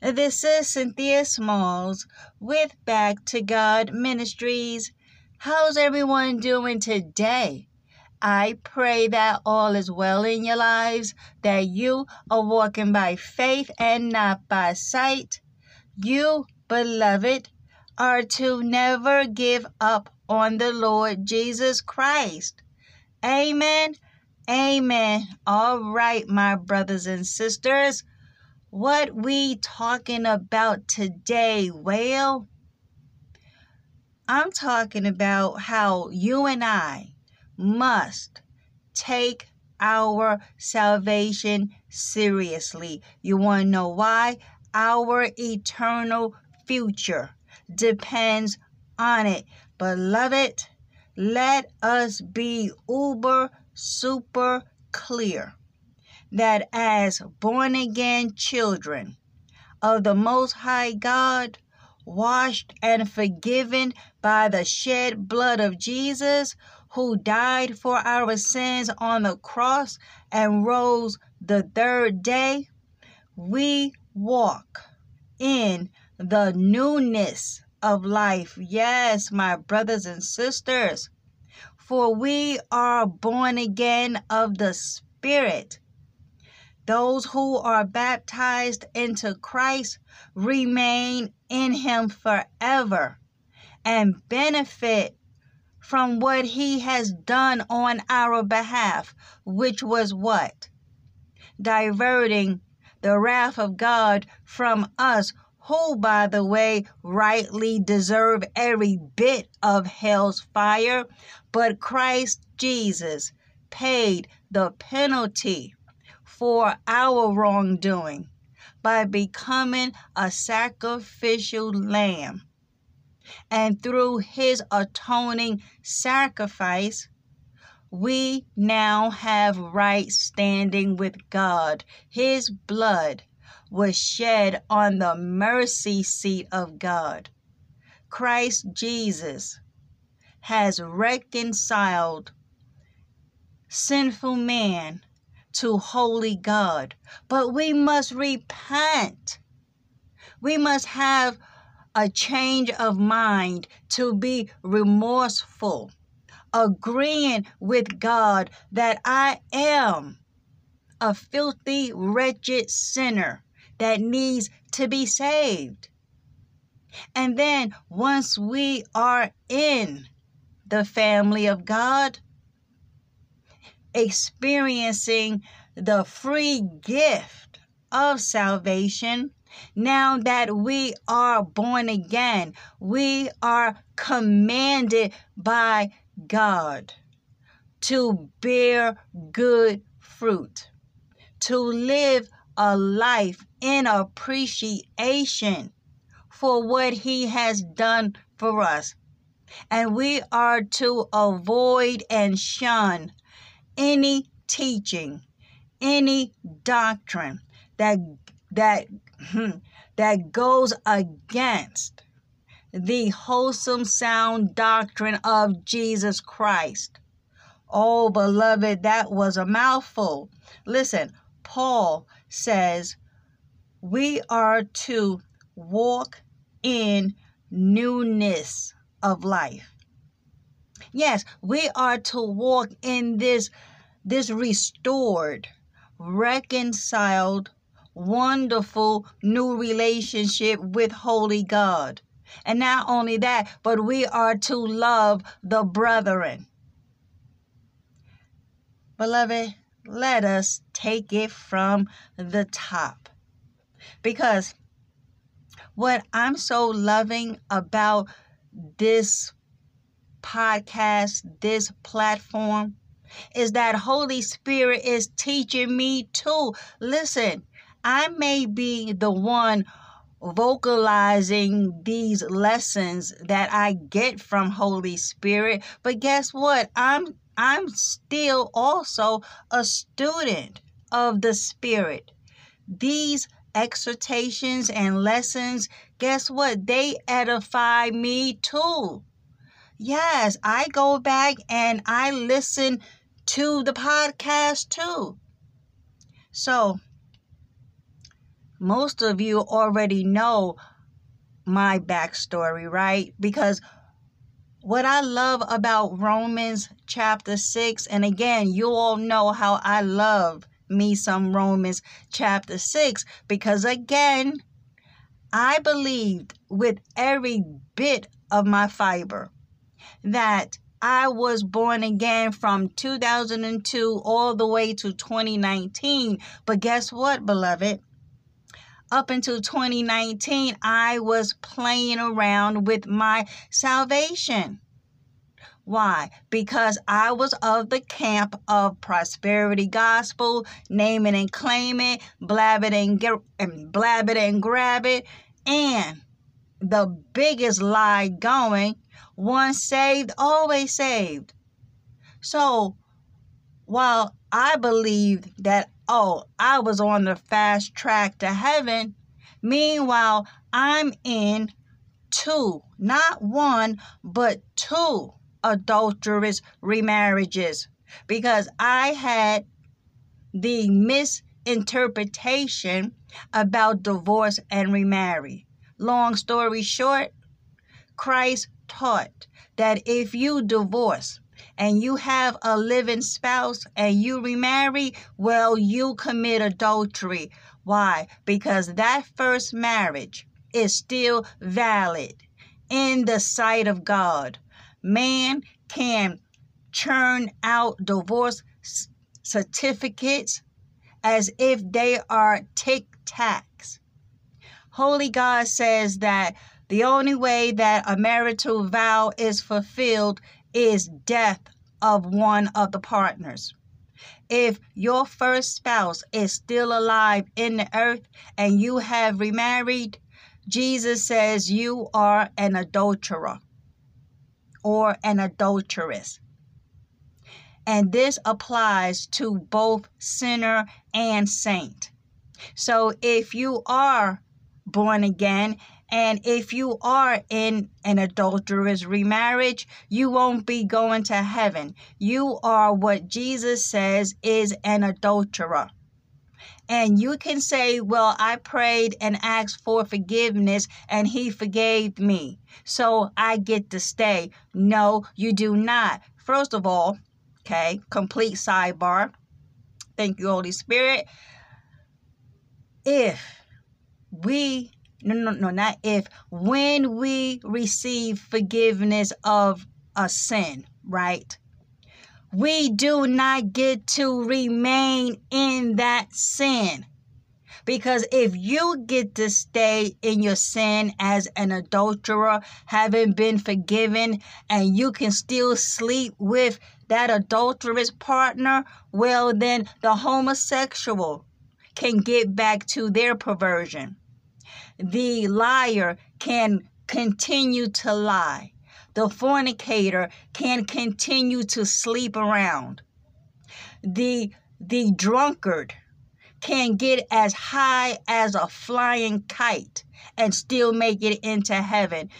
This is Cynthia Smalls with Back to God Ministries. How's everyone doing today? I pray that all is well in your lives, that you are walking by faith and not by sight. You, beloved, are to never give up on the Lord Jesus Christ. Amen. Amen. All right, my brothers and sisters. What we talking about today? Well, I'm talking about how you and I must take our salvation seriously. You want to know why? Our eternal future depends on it. Beloved, let us be uber super clear that as born again children of the Most High God, washed and forgiven by the shed blood of Jesus, who died for our sins on the cross and rose the third day, we walk in the newness of life. Yes, my brothers and sisters. For we are born again of the Spirit. Those who are baptized into Christ remain in Him forever and benefit from what He has done on our behalf, which was what? Diverting the wrath of God from us who, by the way, rightly deserve every bit of hell's fire, but Christ Jesus paid the penalty for our wrongdoing by becoming a sacrificial lamb. And through his atoning sacrifice, we now have right standing with God. His blood was shed on the mercy seat of God. Christ Jesus has reconciled sinful man to holy God. But we must repent. We must have a change of mind to be remorseful, agreeing with God that I am a filthy, wretched sinner that needs to be saved. And then once we are in the family of God, experiencing the free gift of salvation, now that we are born again, we are commanded by God to bear good fruit, to live a life in appreciation for what He has done for us. And we are to avoid and shun any teaching, any doctrine that that hmm, that goes against the wholesome sound doctrine of Jesus Christ. Oh, beloved, that was a mouthful. Listen, Paul says we are to walk in newness of life. Yes, we are to walk in this this restored, reconciled, wonderful new relationship with holy God. And not only that, but we are to love the brethren. Beloved, let us take it from the top. Because what I'm so loving about this podcast, this platform, is that Holy Spirit is teaching me too. Listen, I may be the one vocalizing these lessons that I get from Holy Spirit, but guess what? I'm I'm still also a student of the Spirit. These exhortations and lessons, guess what? They edify me too. Yes, I go back and I listen to the podcast too. So, most of you already know my backstory, right? Because what I love about Romans chapter 6, and again, you all know how I love me some Romans chapter 6, because again, I believed with every bit of my fiber that I was born again from 2002 all the way to 2019. But guess what, beloved? Up until 2019, I was playing around with my salvation. Why? Because I was of the camp of prosperity gospel, name it and claim it, blab it and, get, and blab it and grab it. And the biggest lie going once saved, always saved. So while I believed that, oh, I was on the fast track to heaven, meanwhile, I'm in two, not one, but two adulterous remarriages because I had the misinterpretation about divorce and remarry. Long story short, Christ taught that if you divorce and you have a living spouse and you remarry, well, you commit adultery. Why? Because that first marriage is still valid in the sight of God. Man can churn out divorce certificates as if they are tic tacs. Holy God says that the only way that a marital vow is fulfilled is death of one of the partners. If your first spouse is still alive in the earth and you have remarried, Jesus says you are an adulterer or an adulteress. And this applies to both sinner and saint. So if you are born again and if you are in an adulterous remarriage, you won't be going to heaven. You are what Jesus says is an adulterer. And you can say, Well, I prayed and asked for forgiveness and he forgave me. So I get to stay. No, you do not. First of all, okay, complete sidebar. Thank you, Holy Spirit. If we no, no, no, not if, when we receive forgiveness of a sin, right? We do not get to remain in that sin. Because if you get to stay in your sin as an adulterer, having been forgiven, and you can still sleep with that adulterous partner, well, then the homosexual can get back to their perversion the liar can continue to lie. The fornicator can continue to sleep around. The the drunkard can get as high as a flying kite and still make it into heaven.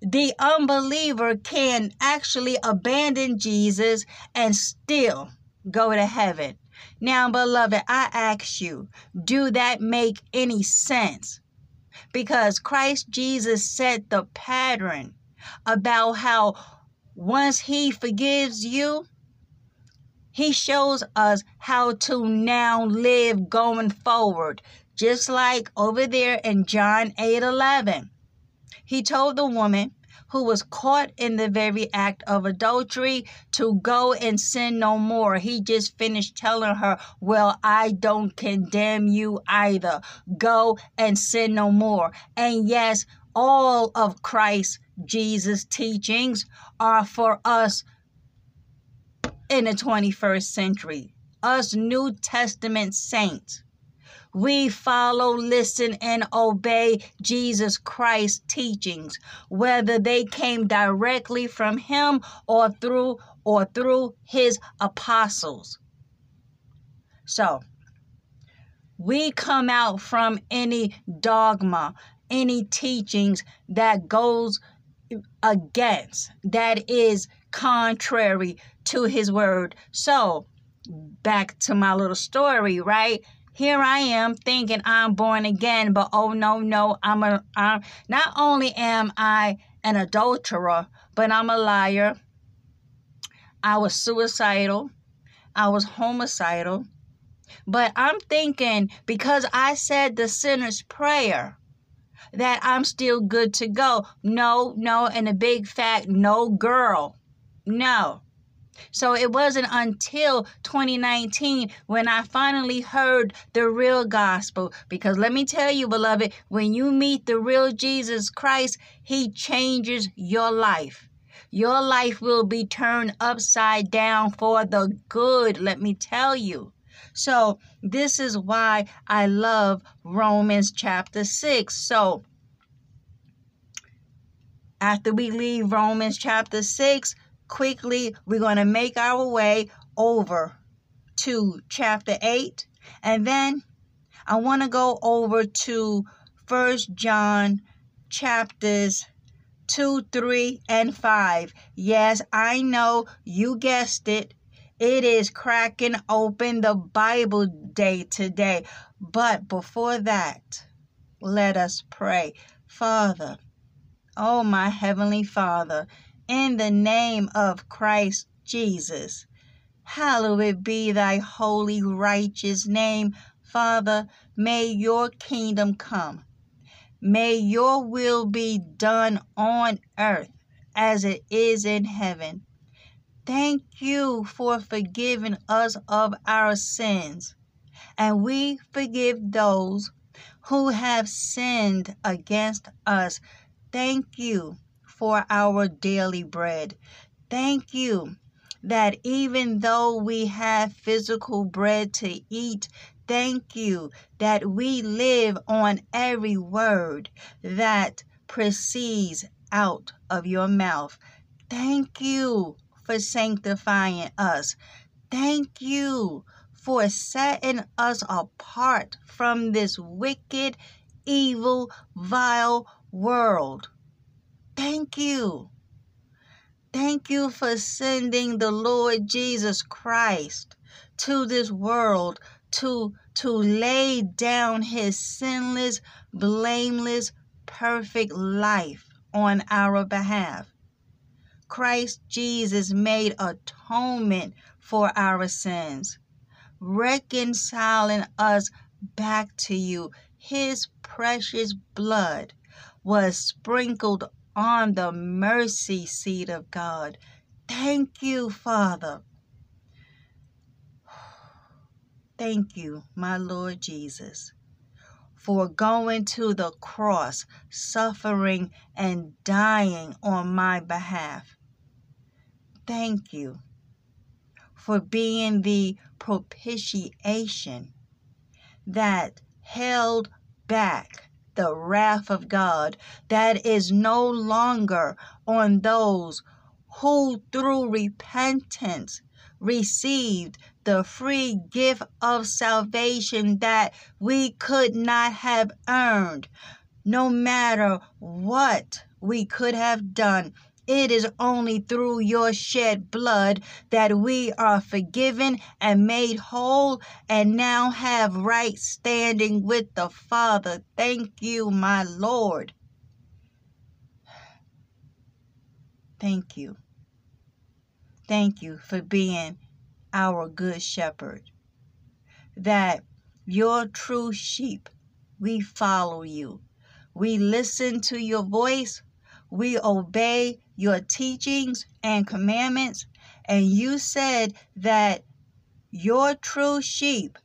The unbeliever can actually abandon Jesus and still go to heaven. Now, beloved, I ask you, do that make any sense? Because Christ Jesus set the pattern about how once He forgives you, He shows us how to now live going forward. Just like over there in John 8 11. He told the woman who was caught in the very act of adultery to go and sin no more. He just finished telling her, Well, I don't condemn you either. Go and sin no more. And yes, all of Christ Jesus' teachings are for us in the 21st century, us New Testament saints. We follow, listen, and obey Jesus Christ's teachings, whether they came directly from him or through or through his apostles. So, we come out from any dogma, any teachings that goes against, that is contrary to his word. So, back to my little story, right? Here I am thinking I'm born again, but oh no, no, I'm a I'm not only am I an adulterer, but I'm a liar. I was suicidal. I was homicidal. But I'm thinking because I said the sinner's prayer that I'm still good to go. No, no, and a big fat no girl. No. So it wasn't until 2019 when I finally heard the real gospel. Because let me tell you, beloved, when you meet the real Jesus Christ, He changes your life. Your life will be turned upside down for the good, let me tell you. So, this is why I love Romans chapter 6. So, after we leave Romans chapter 6, quickly we're going to make our way over to chapter 8 and then I want to go over to First John chapters 2, 3, and 5. Yes, I know you guessed it. It is cracking open the Bible day today. But before that, let us pray. Father, oh my Heavenly Father, in the name of Christ Jesus. Hallowed be thy holy, righteous name. Father, may your kingdom come. May your will be done on earth as it is in heaven. Thank you for forgiving us of our sins, and we forgive those who have sinned against us. Thank you for our daily bread. Thank you that even though we have physical bread to eat, thank you that we live on every word that proceeds out of your mouth. Thank you for sanctifying us. Thank you for setting us apart from this wicked, evil, vile world. Thank you. Thank you for sending the Lord Jesus Christ to this world to to lay down his sinless, blameless, perfect life on our behalf. Christ Jesus made atonement for our sins, reconciling us back to you. His precious blood was sprinkled on the mercy seat of God. Thank you, Father. Thank you, my Lord Jesus, for going to the cross, suffering and dying on my behalf. Thank you for being the propitiation that held back the wrath of God that is no longer on those who through repentance received the free gift of salvation that we could not have earned, no matter what we could have done it is only through your shed blood that we are forgiven and made whole and now have right standing with the Father. Thank you, my Lord. Thank you. thank you for being our good shepherd. That your true sheep, we follow you. We listen to your voice. We obey your teachings and commandments. And you said that your true sheep,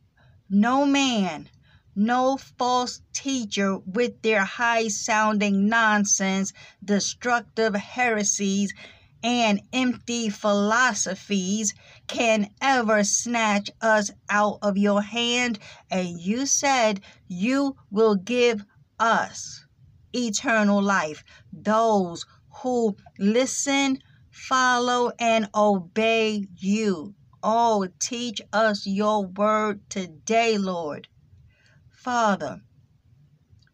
no man, no false teacher with their high sounding nonsense, destructive heresies, and empty philosophies can ever snatch us out of your hand. And you said you will give us eternal life. Those who listen, follow, and obey you. Oh, teach us your word today, Lord. Father,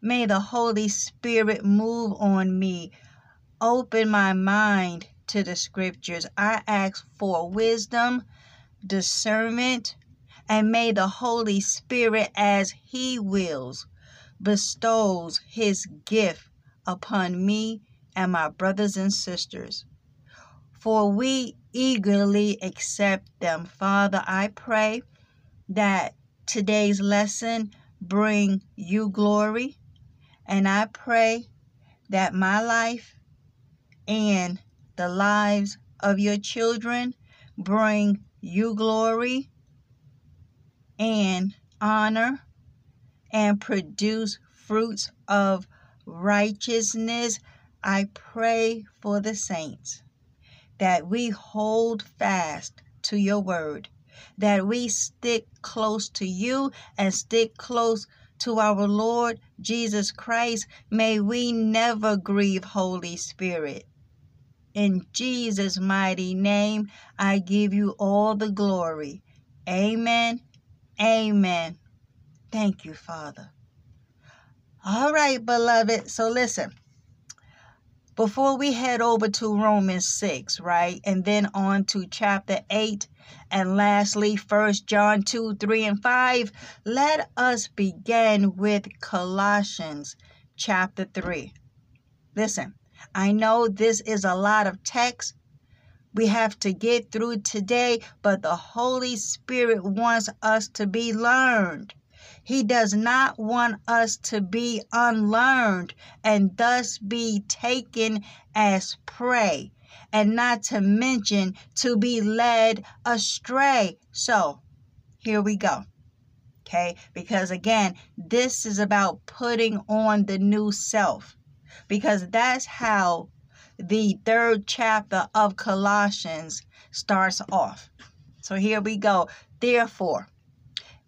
may the Holy Spirit move on me. Open my mind to the scriptures. I ask for wisdom, discernment, and may the Holy Spirit, as He wills, bestows His gift upon me and my brothers and sisters. For we eagerly accept them. Father, I pray that today's lesson bring you glory. And I pray that my life and the lives of your children bring you glory and honor and produce fruits of righteousness. I pray for the saints that we hold fast to your word, that we stick close to you and stick close to our Lord Jesus Christ. May we never grieve Holy Spirit. In Jesus' mighty name, I give you all the glory. Amen. Amen. Thank you, Father. All right, beloved. So listen. Before we head over to Romans 6, right? And then on to chapter 8 and lastly, First John 2, 3, and 5, let us begin with Colossians chapter 3. Listen, I know this is a lot of text we have to get through today, but the Holy Spirit wants us to be learned. He does not want us to be unlearned and thus be taken as prey, and not to mention to be led astray. So, here we go. Okay, because again, this is about putting on the new self because that's how the third chapter of Colossians starts off. So here we go. Therefore,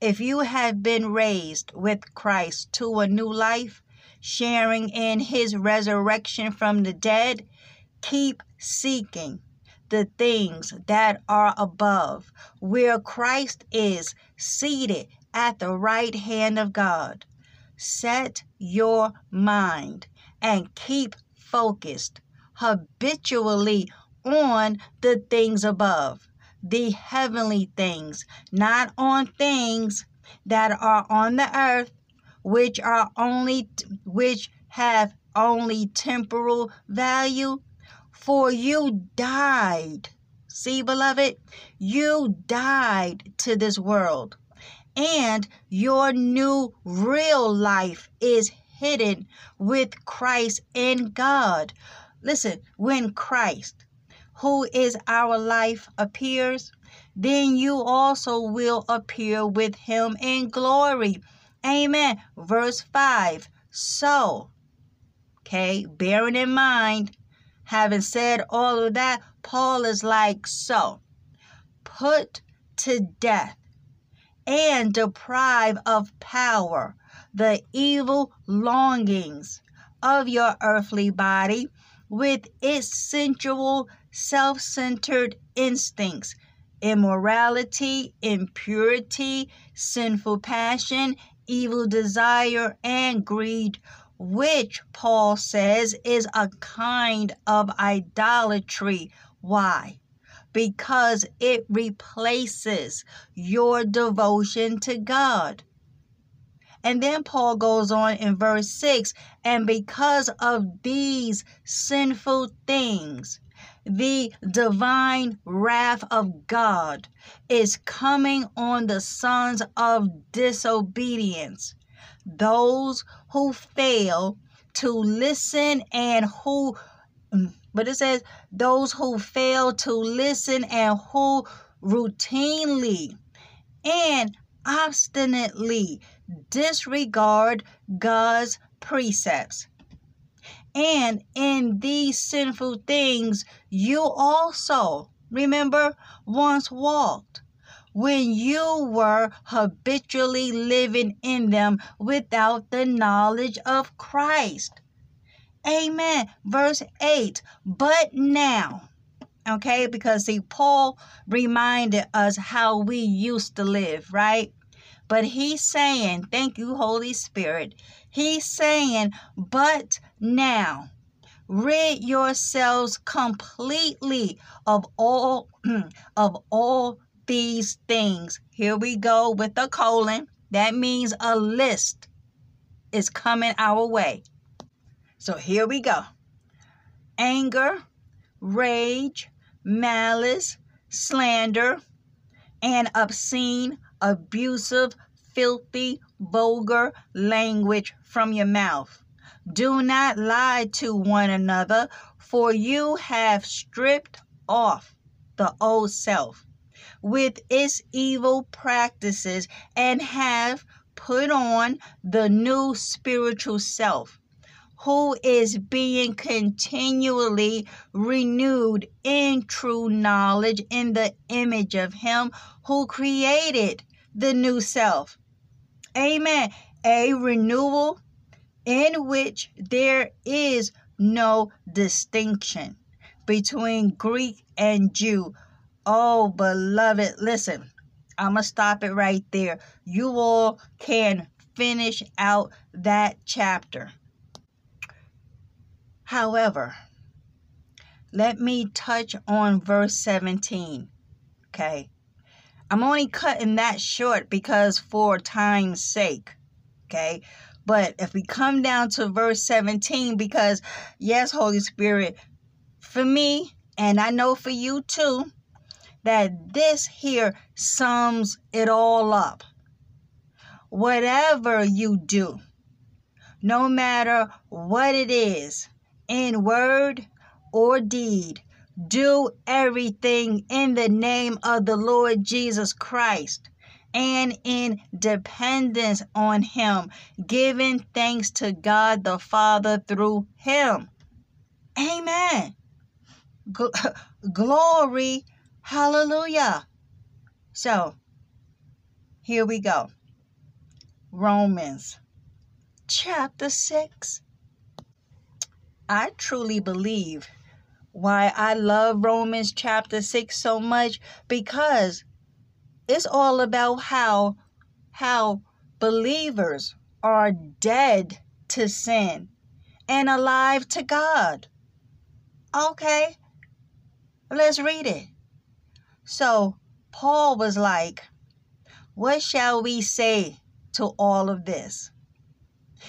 if you have been raised with Christ to a new life, sharing in his resurrection from the dead, keep seeking the things that are above, where Christ is seated at the right hand of God. Set your mind and keep focused habitually on the things above, the heavenly things, not on things that are on the earth, which are only which have only temporal value. For you died. See, beloved, you died to this world. And your new real life is hidden with Christ in God. Listen, when Christ, who is our life, appears, then you also will appear with him in glory. Amen. Verse 5. So, okay, bearing in mind, having said all of that, Paul is like, so, put to death and deprive of power the evil longings of your earthly body with its sensual, self centered instincts, immorality, impurity, sinful passion, evil desire, and greed, which Paul says is a kind of idolatry. Why? Because it replaces your devotion to God. And then Paul goes on in verse 6 and because of these sinful things, the divine wrath of God is coming on the sons of disobedience, those who fail to listen and who mm, but it says those who fail to listen and who routinely and obstinately disregard God's precepts. And in these sinful things, you also, remember, once walked when you were habitually living in them without the knowledge of Christ. Amen. Verse 8. But now, okay, because see, Paul reminded us how we used to live, right? But he's saying, thank you, Holy Spirit. He's saying, but now, rid yourselves completely of all of all these things. Here we go with the colon. That means a list is coming our way. So here we go anger, rage, malice, slander, and obscene, abusive, filthy, vulgar language from your mouth. Do not lie to one another, for you have stripped off the old self with its evil practices and have put on the new spiritual self who is being continually renewed in true knowledge in the image of Him who created the new self. Amen. A renewal in which there is no distinction between Greek and Jew. Oh, beloved, listen, I'm going to stop it right there. You all can finish out that chapter. However, let me touch on verse 17. Okay. I'm only cutting that short because for time's sake. Okay. But if we come down to verse 17, because yes, Holy Spirit, for me, and I know for you too, that this here sums it all up. Whatever you do, no matter what it is, in word or deed. Do everything in the name of the Lord Jesus Christ and in dependence on Him, giving thanks to God the Father through Him. Amen. glory. Hallelujah. So, here we go. Romans chapter 6 I truly believe why I love Romans chapter 6 so much because it's all about how how believers are dead to sin and alive to God. Okay. Let's read it. So, Paul was like, What shall we say to all of this?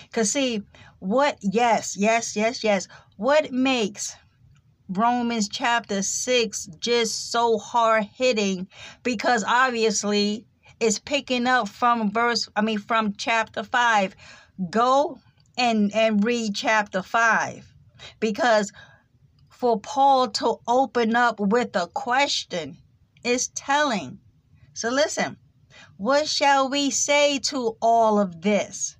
Because, see, what, yes, yes, yes, yes. What makes Romans chapter 6 just so hard hitting? Because obviously it's picking up from verse, I mean, from chapter 5. Go and, and read chapter 5. Because for Paul to open up with a question is telling. So listen, what shall we say to all of this?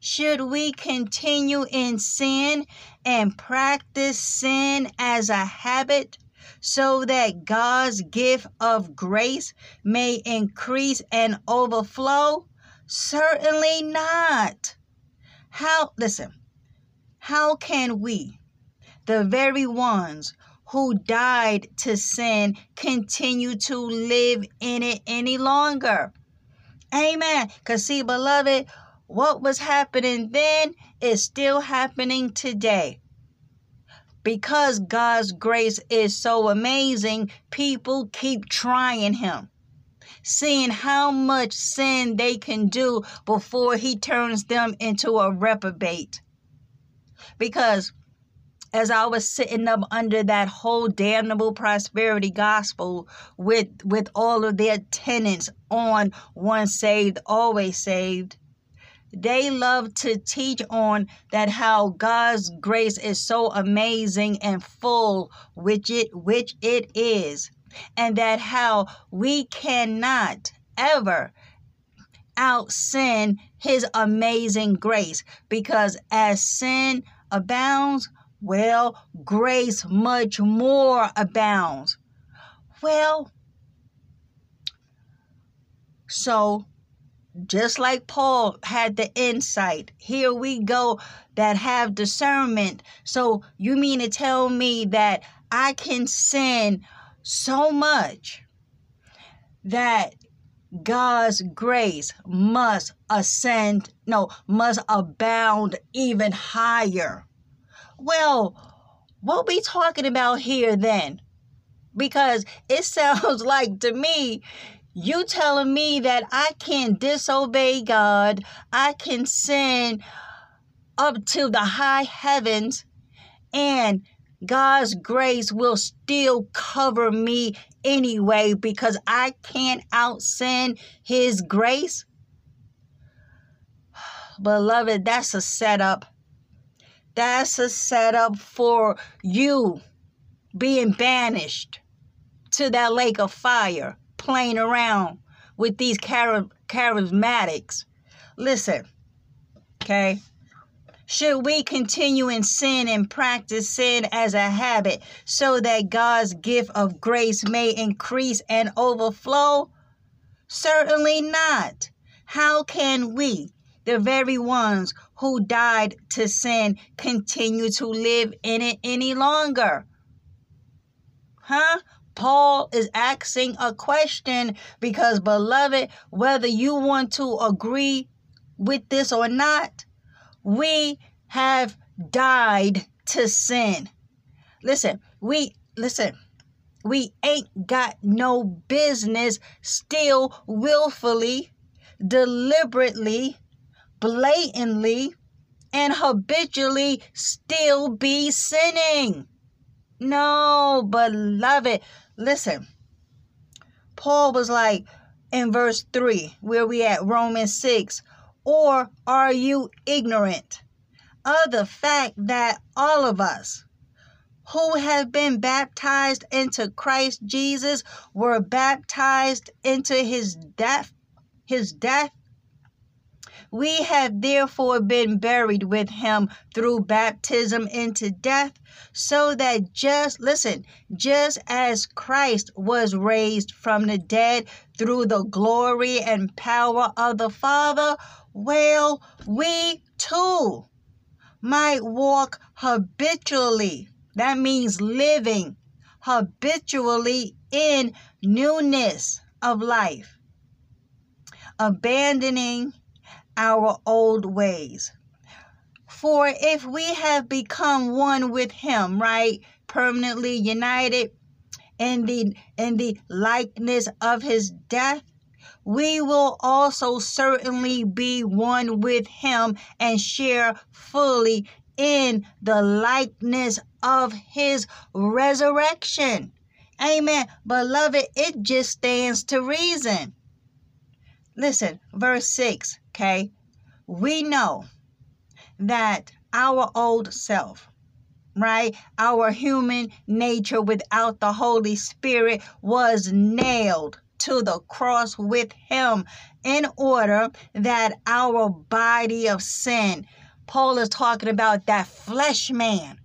Should we continue in sin and practice sin as a habit so that God's gift of grace may increase and overflow? Certainly not. How, listen, how can we, the very ones who died to sin, continue to live in it any longer? Amen. Because, see, beloved, what was happening then is still happening today. Because God's grace is so amazing, people keep trying Him, seeing how much sin they can do before He turns them into a reprobate. Because as I was sitting up under that whole damnable prosperity gospel with with all of their tenants on once saved, always saved, they love to teach on that how God's grace is so amazing and full, which it which it is, and that how we cannot ever out sin his amazing grace because as sin abounds well, grace much more abounds. Well, so just like Paul had the insight, here we go that have discernment. So you mean to tell me that I can sin so much that God's grace must ascend, no, must abound even higher. Well, what we talking about here then? Because it sounds like to me you telling me that I can disobey God, I can sin up to the high heavens, and God's grace will still cover me anyway because I can't out sin His grace? Beloved, that's a setup that's a setup for you being banished to that lake of fire, playing around with these char- charismatics. Listen, okay? Should we continue in sin and practice sin as a habit so that God's gift of grace may increase and overflow? Certainly not. How can we, the very ones who died to sin continue to live in it any longer? Huh? Paul is asking a question because, beloved, whether you want to agree with this or not, we have died to sin. Listen, we, listen, we ain't got no business still willfully, deliberately, blatantly and habitually still be sinning. No, beloved. Listen, Paul was like in verse 3, where we at Romans 6, or are you ignorant of the fact that all of us who have been baptized into Christ Jesus were baptized into his death, his death? We have therefore been buried with him through baptism into death, so that just, listen, just as Christ was raised from the dead through the glory and power of the Father, well, we too might walk habitually. That means living habitually in newness of life, abandoning our old ways. For if we have become one with him, right, permanently united in the in the likeness of his death, we will also certainly be one with him and share fully in the likeness of his resurrection. Amen. Beloved, it just stands to reason. Listen, verse 6, okay? We know that our old self, right? Our human nature without the Holy Spirit was nailed to the cross with Him in order that our body of sin, Paul is talking about that flesh man,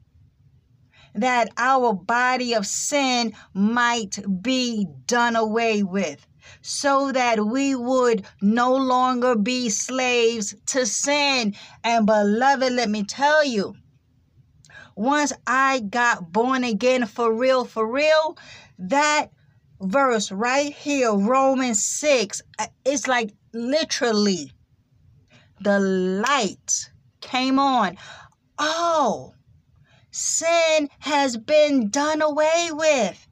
that our body of sin might be done away with so that we would no longer be slaves to sin. And beloved, let me tell you, once I got born again for real, for real, that verse right here, Romans 6, uh, it's like literally the light came on. Oh, sin has been done away with.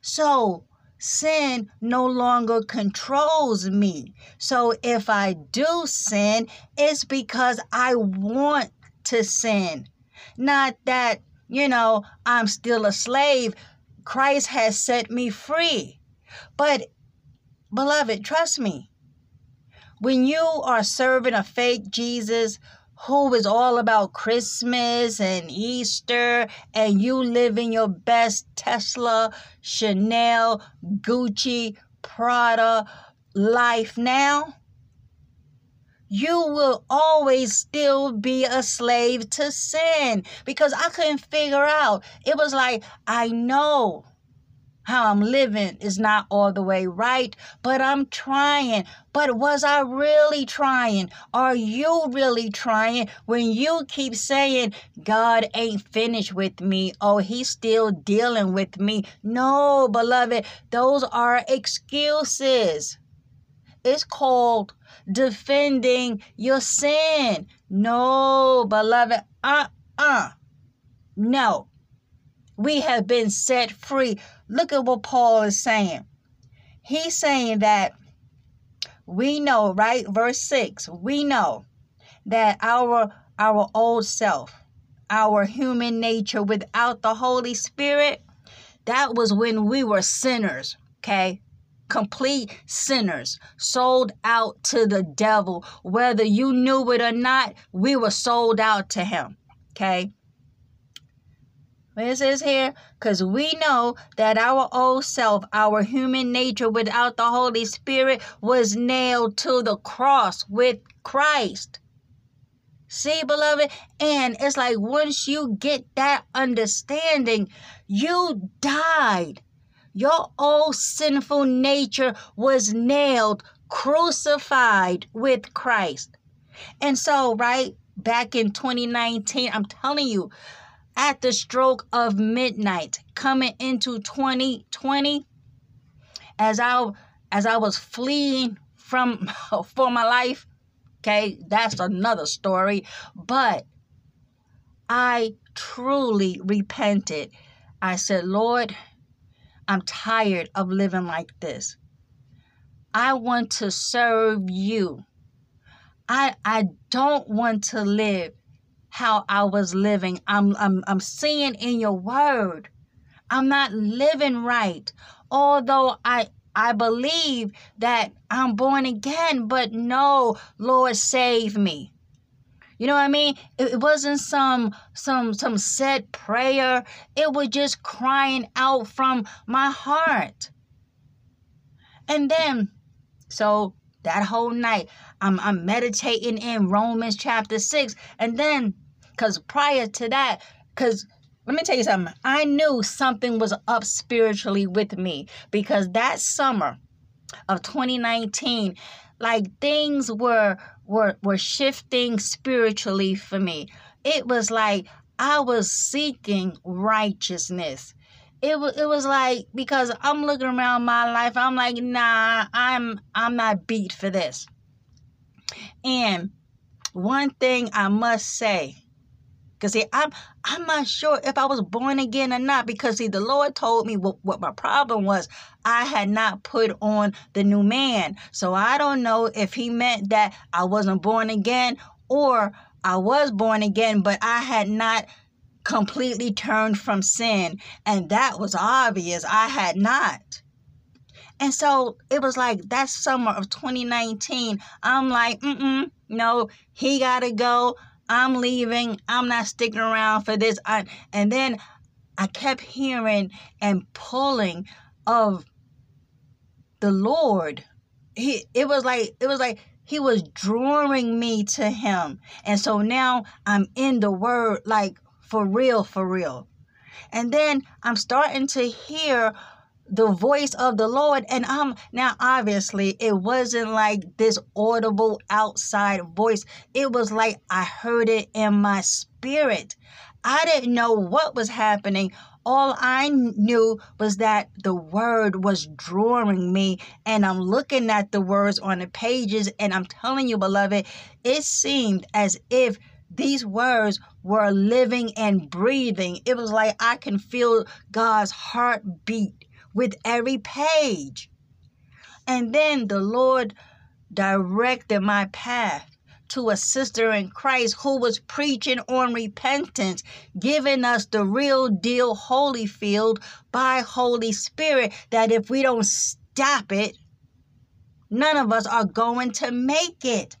So sin no longer controls me. So if I do sin, it's because I want to sin. Not that, you know, I'm still a slave. Christ has set me free. But, beloved, trust me. When you are serving a fake Jesus who is all about Christmas and Easter, and you live in your best Tesla, Chanel, Gucci, Prada life now, you will always still be a slave to sin because I couldn't figure out. It was like, I know how I'm living is not all the way right, but I'm trying. But was I really trying? Are you really trying when you keep saying, God ain't finished with me? Oh, he's still dealing with me. No, beloved, those are excuses. It's called defending your sin. No, beloved, uh uh. No. We have been set free. Look at what Paul is saying. He's saying that we know, right? Verse 6 we know that our our old self, our human nature without the Holy Spirit, that was when we were sinners, okay? Complete sinners, sold out to the devil. Whether you knew it or not, we were sold out to him, okay? It says here, because we know that our old self, our human nature without the Holy Spirit, was nailed to the cross with Christ. See, beloved? And it's like once you get that understanding, you died. Your old sinful nature was nailed, crucified with Christ. And so, right back in 2019, I'm telling you, at the stroke of midnight coming into 2020 as I as I was fleeing from for my life. Okay that's another story. But I truly repented. I said Lord I'm tired of living like this. I want to serve you. I I don't want to live how I was living. I'm, I'm, I'm seeing in your word. I'm not living right. Although I, I believe that I'm born again, but no, Lord, save me. You know what I mean? It, wasn't some some some said prayer. It was just crying out from my heart. And then, so that whole night, I'm I'm meditating in Romans chapter six, and then because prior to that, because let me tell you something, I knew something was up spiritually with me because that summer of 2019, like things were were were shifting spiritually for me. It was like I was seeking righteousness. It was it was like because I'm looking around my life, I'm like, nah, I'm I'm not beat for this. And one thing I must say, because see, I'm I'm not sure if I was born again or not. Because see, the Lord told me what, what my problem was. I had not put on the new man. So I don't know if he meant that I wasn't born again or I was born again, but I had not completely turned from sin. And that was obvious. I had not. And so it was like that summer of 2019, I'm like, mm-mm, no, he gotta go. I'm leaving. I'm not sticking around for this. I, and then I kept hearing and pulling of the Lord. He it was like it was like he was drawing me to him. And so now I'm in the word like for real, for real. And then I'm starting to hear the voice of the Lord. And I'm now obviously it wasn't like this audible outside voice. It was like I heard it in my spirit. I didn't know what was happening. All I knew was that the word was drawing me, and I'm looking at the words on the pages, and I'm telling you, beloved, it seemed as if these words were living and breathing. It was like I can feel God's heartbeat with every page. And then the Lord directed my path to a sister in Christ who was preaching on repentance, giving us the real deal Holyfield by Holy Spirit that if we don't stop it, none of us are going to make it.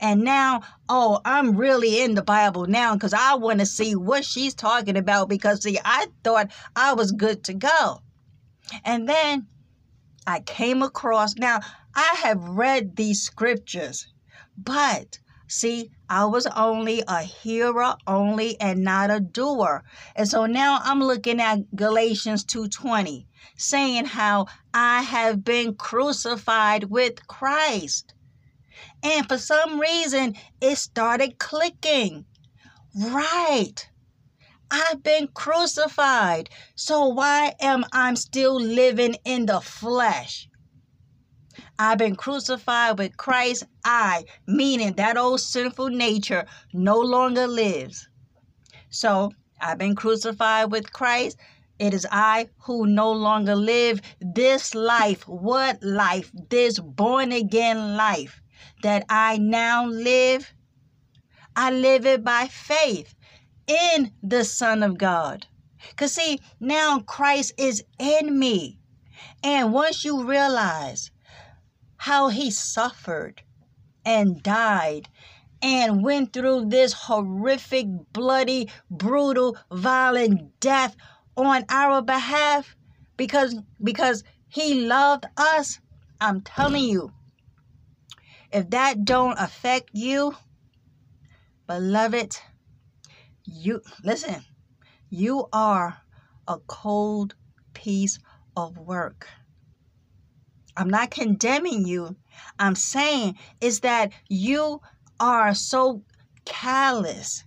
And now, oh, I'm really in the Bible now because I want to see what she's talking about because, see, I thought I was good to go. And then I came across, now I have read these scriptures, but see, I was only a hearer only and not a doer. And so now I'm looking at Galatians 2:20, saying how I have been crucified with Christ. And for some reason, it started clicking. Right. I've been crucified. So why am I still living in the flesh? I've been crucified with Christ. I, meaning that old sinful nature, no longer lives. So I've been crucified with Christ. It is I who no longer live this life. What life? This born again life that I now live, I live it by faith in the Son of God. Because, see, now Christ is in me. And once you realize how he suffered and died and went through this horrific, bloody, brutal, violent death on our behalf because because he loved us, I'm telling you, if that don't affect you, beloved, you listen, you are a cold piece of work. I'm not condemning you. I'm saying is that you are so callous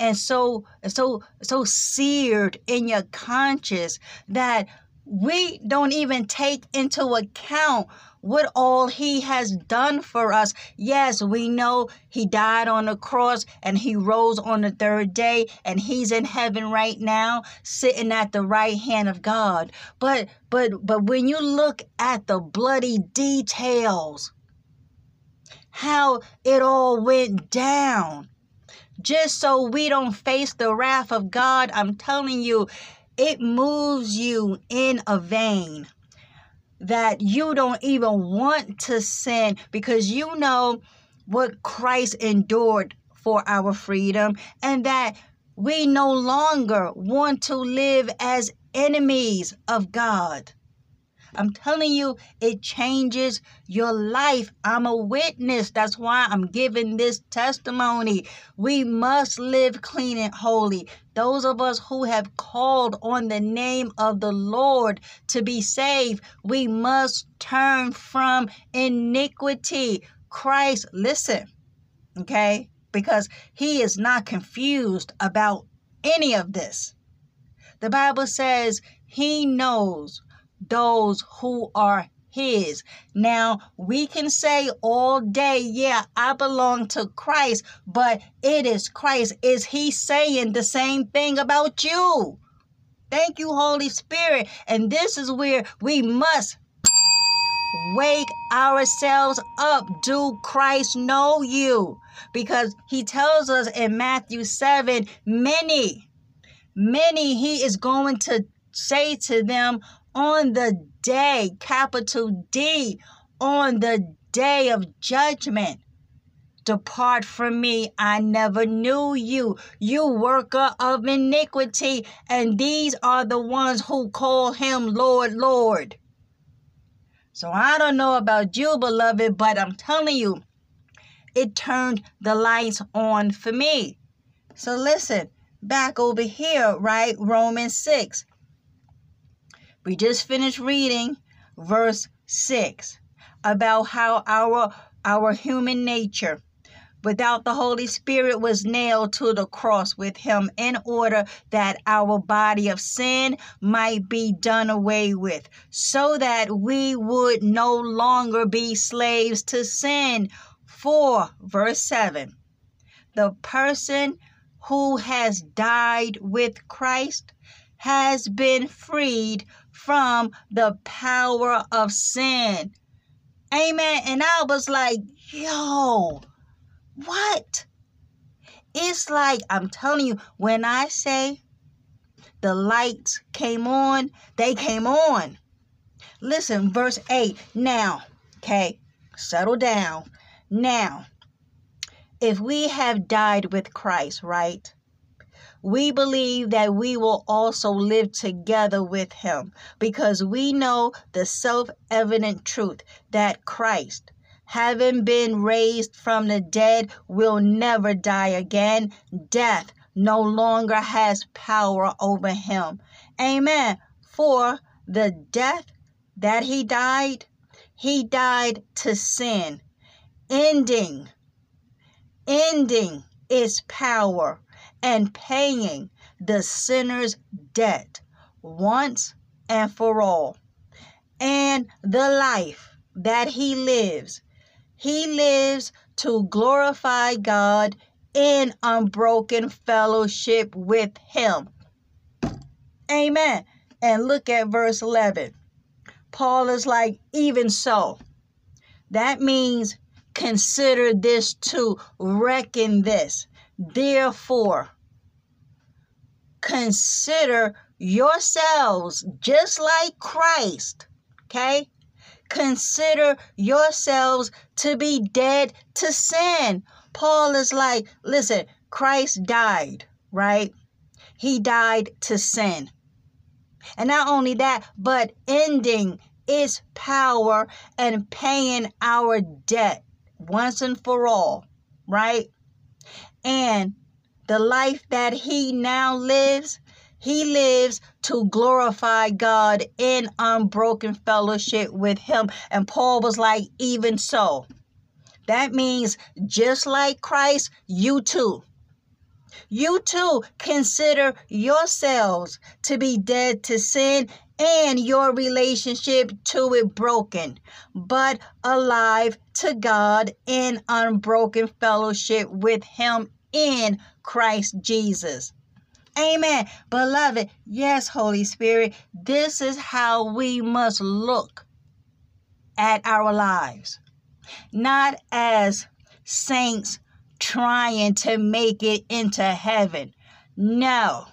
and so so so seared in your conscience that we don't even take into account what all he has done for us. Yes, we know he died on the cross and he rose on the third day and he's in heaven right now sitting at the right hand of God. But but but when you look at the bloody details how it all went down just so we don't face the wrath of God, I'm telling you, it moves you in a vein that you don't even want to sin because you know what Christ endured for our freedom and that we no longer want to live as enemies of God. I'm telling you, it changes your life. I'm a witness. That's why I'm giving this testimony. We must live clean and holy. Those of us who have called on the name of the Lord to be saved, we must turn from iniquity. Christ, listen, okay? Because he is not confused about any of this. The Bible says he knows those who are his. Now, we can say all day, yeah, I belong to Christ, but it is Christ. Is he saying the same thing about you? Thank you, Holy Spirit. And this is where we must wake ourselves up. Do Christ know you? Because he tells us in Matthew 7 many, many he is going to say to them on the day, capital D, on the day of judgment. Depart from me, I never knew you, you worker of iniquity. And these are the ones who call him Lord, Lord. So I don't know about you, beloved, but I'm telling you, it turned the lights on for me. So listen, back over here, right? Romans 6. We just finished reading verse 6 about how our our human nature without the Holy Spirit was nailed to the cross with him in order that our body of sin might be done away with, so that we would no longer be slaves to sin. For, verse 7, the person who has died with Christ has been freed from the power of sin. Amen. And I was like, yo, What? It's like, I'm telling you, when I say the lights came on, they came on. Listen, verse 8. Now, okay, settle down. Now, if we have died with Christ, right? We believe that we will also live together with him because we know the self evident truth that Christ, having been raised from the dead, will never die again. Death no longer has power over him. Amen. For the death that he died, he died to sin, ending, ending its power and paying the sinner's debt once and for all. And the life that he lives, he lives to glorify God in unbroken fellowship with him. Amen. And look at verse 11. Paul is like, even so. That means consider this to reckon this. Therefore, consider yourselves just like Christ. Okay? Consider yourselves to be dead to sin. Paul is like, listen, Christ died, right? He died to sin. And not only that, but ending its power and paying our debt once and for all, right? And the life that he now lives, he lives to glorify God in unbroken fellowship with him. And Paul was like, even so. That means just like Christ, you too. You too consider yourselves to be dead to sin and your relationship to it broken, but alive to God in unbroken fellowship with Him in Christ Jesus. Amen. Beloved, yes, Holy Spirit, this is how we must look at our lives. Not as saints trying to make it into heaven. No.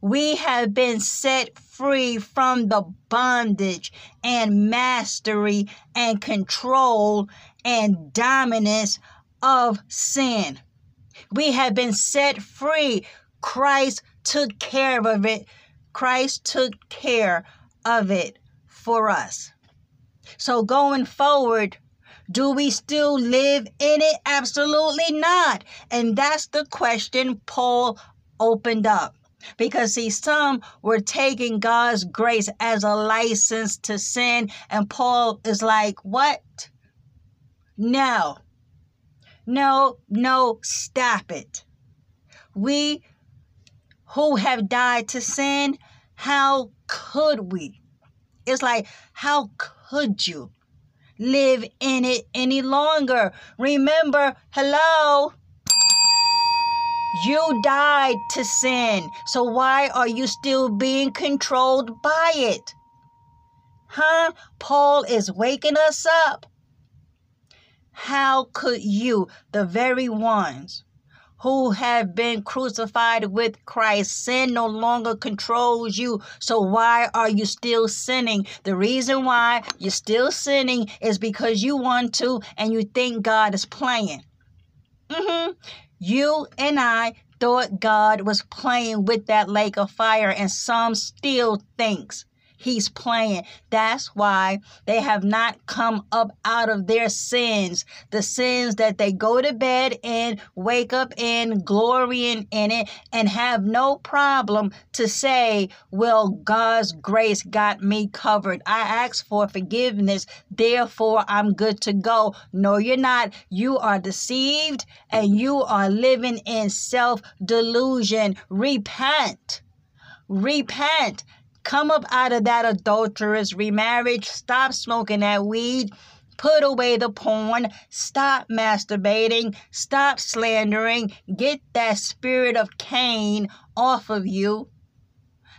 We have been set free from the bondage and mastery and control and dominance of sin. We have been set free. Christ took care of it. Christ took care of it for us. So going forward, do we still live in it? Absolutely not. And that's the question Paul opened up. Because, see, some were taking God's grace as a license to sin. And Paul is like, what? No. No, no, stop it. We who have died to sin, how could we? It's like, how could you? live in it any longer. Remember, hello, you died to sin. So why are you still being controlled by it? Huh? Paul is waking us up. How could you, the very ones who have been crucified with Christ. Sin no longer controls you. So why are you still sinning? The reason why you're still sinning is because you want to and you think God is playing. Mm-hmm. You and I thought God was playing with that lake of fire, and some still thinks He's playing. That's why they have not come up out of their sins. The sins that they go to bed in, wake up in, glorying in it, and have no problem to say, Well, God's grace got me covered. I asked for forgiveness, therefore I'm good to go. No, you're not. You are deceived and you are living in self delusion. Repent. Repent. Come up out of that adulterous remarriage. Stop smoking that weed. Put away the porn. Stop masturbating. Stop slandering. Get that spirit of Cain off of you.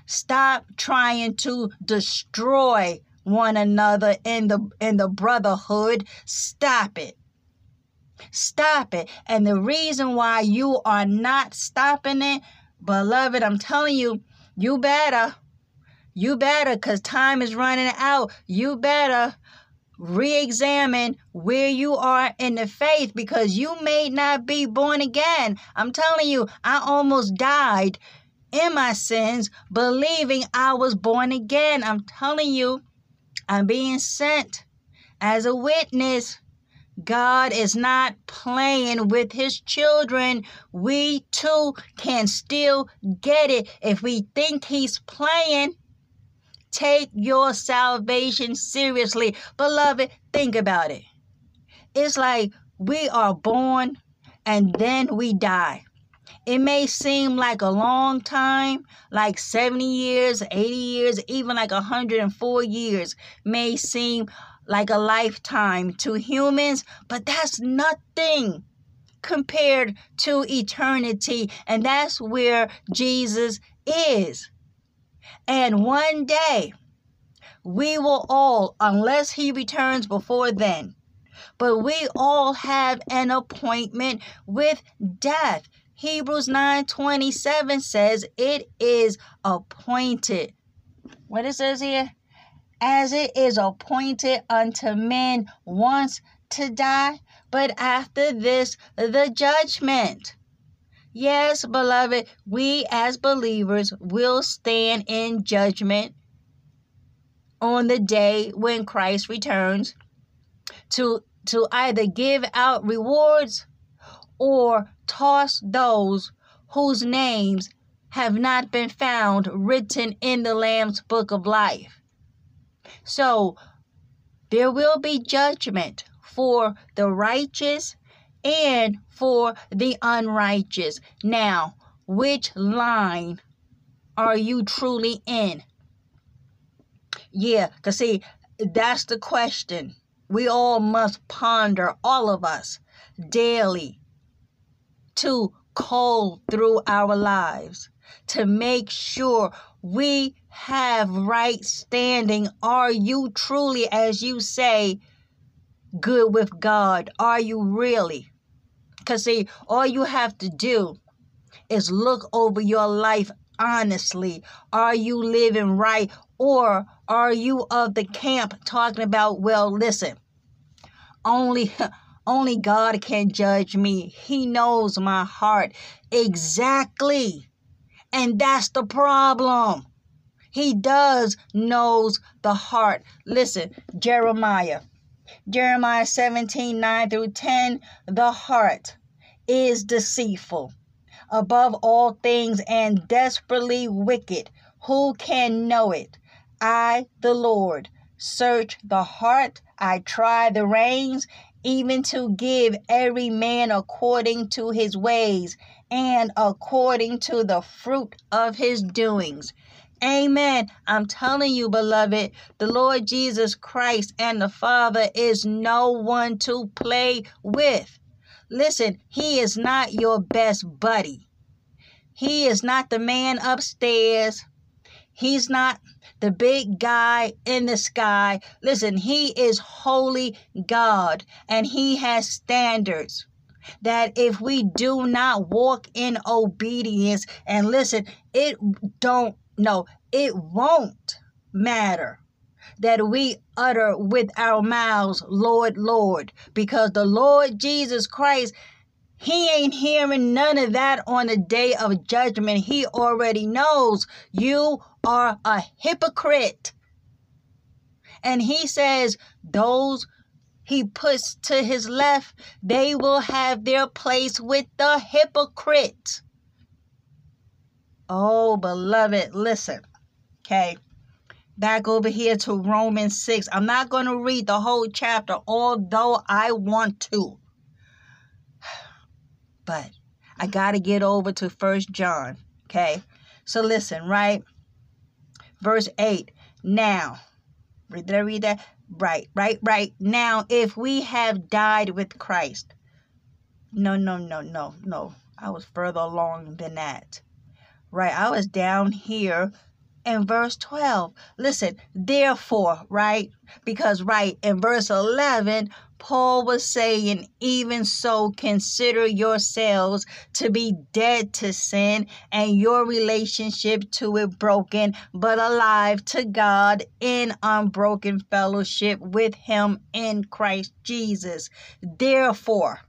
Stop trying to destroy one another in the in the brotherhood. Stop it. Stop it. And the reason why you are not stopping it, beloved, I'm telling you, you better. You better, because time is running out. You better re examine where you are in the faith because you may not be born again. I'm telling you, I almost died in my sins believing I was born again. I'm telling you, I'm being sent as a witness. God is not playing with his children. We too can still get it. If we think he's playing, take your salvation seriously. Beloved, think about it. It's like we are born and then we die. It may seem like a long time, like 70 years, 80 years, even like 104 years may seem like a lifetime to humans, but that's nothing compared to eternity. And that's where Jesus is. And one day, we will all, unless he returns before then, but we all have an appointment with death. Hebrews 9:27 says it is appointed. What it says here? As it is appointed unto men once to die, but after this the judgment. Yes, beloved, we as believers will stand in judgment on the day when Christ returns to to either give out rewards or toss those whose names have not been found written in the Lamb's book of life. So there will be judgment for the righteous and for the unrighteous. Now, which line are you truly in? Yeah, because see, that's the question. We all must ponder, all of us, daily to call through our lives to make sure we have right standing. Are you truly, as you say, good with God? Are you really? See, all you have to do is look over your life honestly. Are you living right? Or are you of the camp talking about, well, listen, only. Only God can judge me. He knows my heart exactly. And that's the problem. He does knows the heart. Listen, Jeremiah. Jeremiah 17, 9 through 10. The heart is deceitful above all things and desperately wicked. Who can know it? I, the Lord, search the heart. I try the reins, even to give every man according to his ways and according to the fruit of his doings. Amen. I'm telling you, beloved, the Lord Jesus Christ and the Father is no one to play with. Listen, He is not your best buddy. He is not the man upstairs. He's not the big guy in the sky. Listen, He is holy God and He has standards that if we do not walk in obedience and listen, it don't no, it won't matter that we utter with our mouths, Lord, Lord, because the Lord Jesus Christ, He ain't hearing none of that on the day of judgment. He already knows you are a hypocrite. And He says, those he puts to his left, they will have their place with the hypocrites. Oh, beloved, listen. Okay. Back over here to Romans 6. I'm not going to read the whole chapter, although I want to. But I got to get over to First John. Okay. So listen, right? Verse 8. Now, did I read that? Right, right, right. Now, if we have died with Christ. No, no, no, no, no. I was further along than that right? I was down here in verse 12. Listen, therefore, right? Because, right, in verse 11, Paul was saying, even so, consider yourselves to be dead to sin and your relationship to it broken, but alive to God in unbroken fellowship with Him in Christ Jesus. Therefore,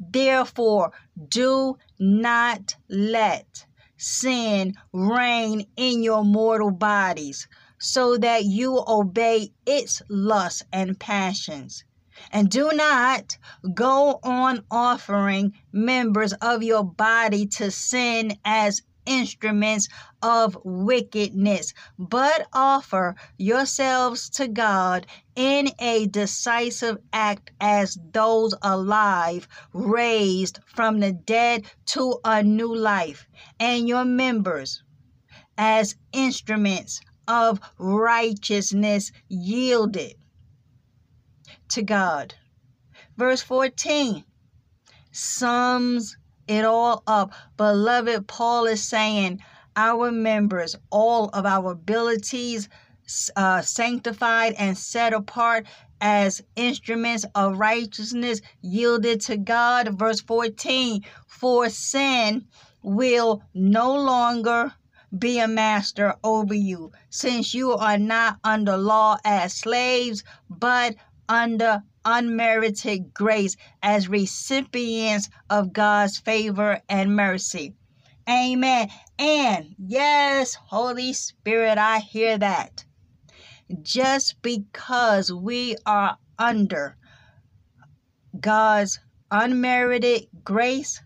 therefore, do not let sin reign in your mortal bodies, so that you obey its lusts and passions. And do not go on offering members of your body to sin as instruments of wickedness, but offer yourselves to God in a decisive act as those alive, raised from the dead to a new life, and your members as instruments of righteousness yielded to God. Verse 14 sums it all up. Beloved, Paul is saying, our members, all of our abilities, uh, sanctified and set apart as instruments of righteousness yielded to God. Verse 14 For sin will no longer be a master over you, since you are not under law as slaves, but under unmerited grace as recipients of God's favor and mercy. Amen. And yes, Holy Spirit, I hear that. Just because we are under God's unmerited grace,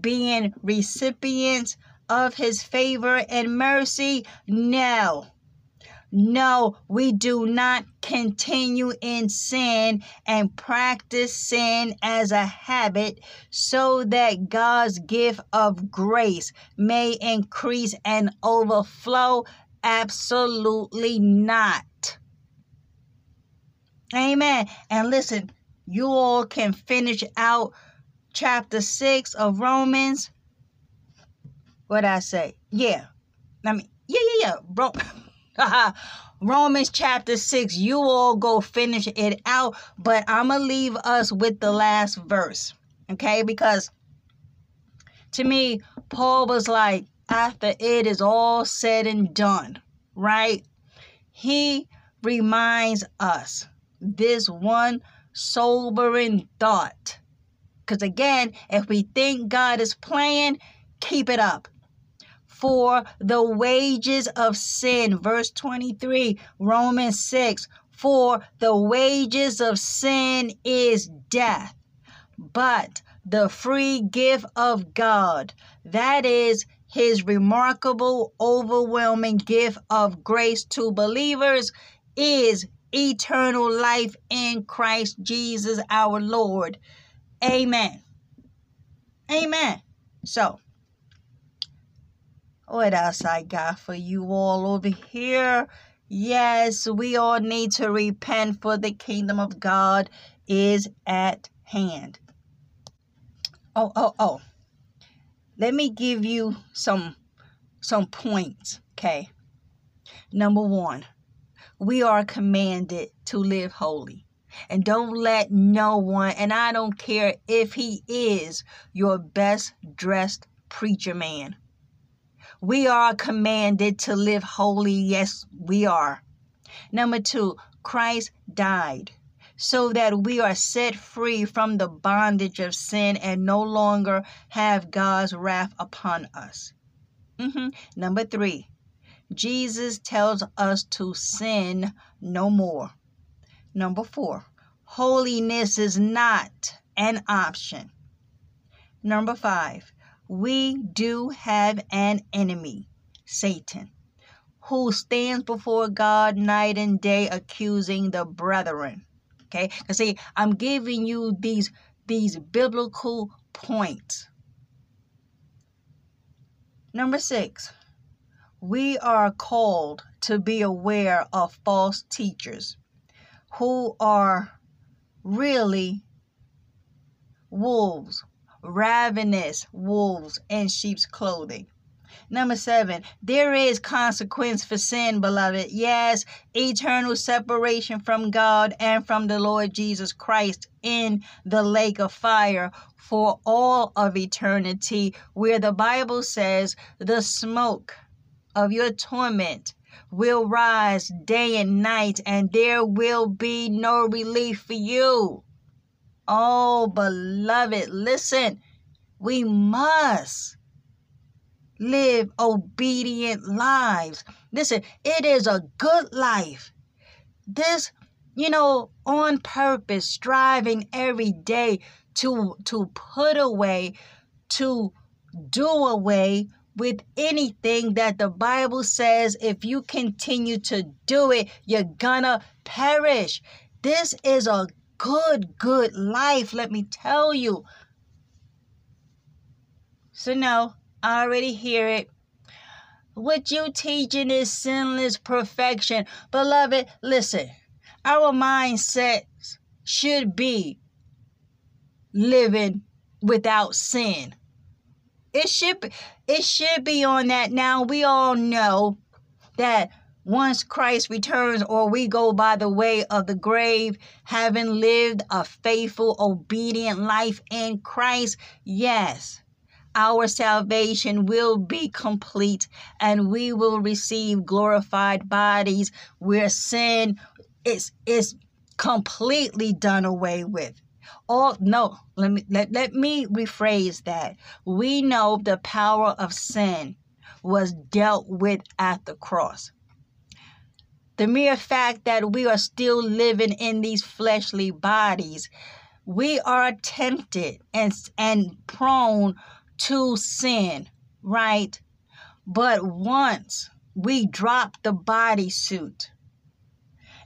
being recipients of his favor and mercy, no no, we do not continue in sin and practice sin as a habit so that God's gift of grace may increase and overflow. Absolutely not. Amen. And listen, you all can finish out chapter 6 of Romans. What I say? Yeah. I mean, yeah, yeah, yeah. Bro. Romans chapter 6. You all go finish it out, but I'm going to leave us with the last verse. Okay? Because to me, Paul was like, after it is all said and done, right? He reminds us this one sobering thought. Because again, if we think God is playing, keep it up for the wages of sin. Verse 23, Romans 6. For the wages of sin is death, but the free gift of God, that is his remarkable, overwhelming gift of grace to believers, is eternal life in Christ Jesus our Lord. Amen. Amen. So, what else I got for you all over here? Yes, we all need to repent for the kingdom of God is at hand. Oh, oh, oh. Let me give you some some points, okay? Number 1. We are commanded to live holy. And don't let no one, and I don't care if he is your best dressed preacher man we are commanded to live holy. Yes, we are. Number two, Christ died so that we are set free from the bondage of sin and no longer have God's wrath upon us. Mm-hmm. Number three, Jesus tells us to sin no more. Number four, holiness is not an option. Number five, we do have an enemy, Satan, who stands before God night and day accusing the brethren. Okay? Because see, I'm giving you these these biblical points. Number six, we are called to be aware of false teachers who are really wolves ravenous wolves in sheep's clothing. Number seven, there is consequence for sin, beloved. Yes, eternal separation from God and from the Lord Jesus Christ in the lake of fire for all of eternity, where the Bible says the smoke of your torment will rise day and night, and there will be no relief for you. Oh, beloved, listen. We must live obedient lives. Listen, it is a good life. This, you know, on purpose, striving every day to to put away, to do away with anything that the Bible says if you continue to do it, you're gonna perish. This is a good, good life, let me tell you. So, no, I already hear it. What you teaching is sinless perfection. Beloved, listen, our mindsets should be living without sin. It should be, it should be on that. Now we all know that once Christ returns or we go by the way of the grave, having lived a faithful, obedient life in Christ, yes, our salvation will be complete and we will receive glorified bodies where sin is, is completely done away with. All no let me let, let me rephrase that. We know the power of sin was dealt with at the cross the mere fact that we are still living in these fleshly bodies we are tempted and and prone to sin right but once we drop the body suit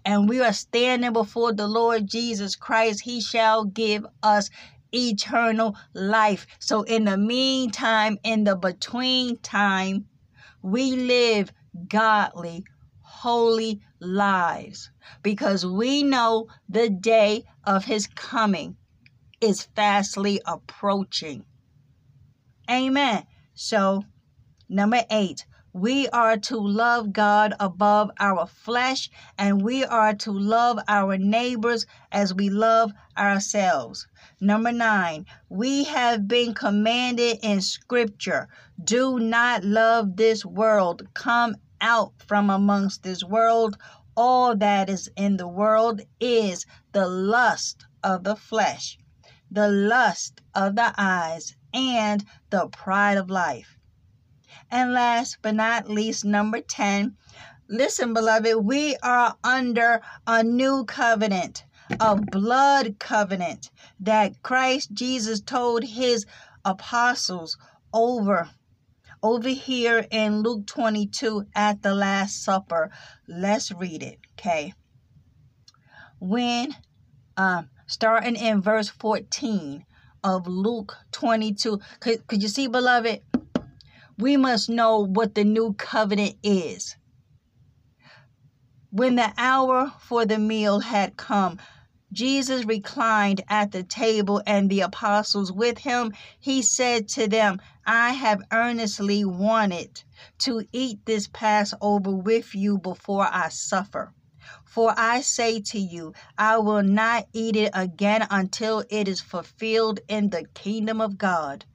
and we are standing before the Lord Jesus Christ, He shall give us eternal life. So, in the meantime, in the between time, we live godly, holy lives because we know the day of His coming is fastly approaching. Amen. So, number eight, we are to love God above our flesh, and we are to love our neighbors as we love ourselves. Number nine, we have been commanded in Scripture do not love this world, come out from amongst this world. All that is in the world is the lust of the flesh, the lust of the eyes, and the pride of life. And last but not least, number 10. Listen, beloved, we are under a new covenant, a blood covenant that Christ Jesus told his apostles over over here in Luke 22 at the Last Supper. Let's read it, okay? When, um, starting in verse 14 of Luke 22, could, could you see, beloved? we must know what the new covenant is. When the hour for the meal had come, Jesus reclined at the table and the apostles with him. He said to them, I have earnestly wanted to eat this Passover with you before I suffer. For I say to you, I will not eat it again until it is fulfilled in the kingdom of God.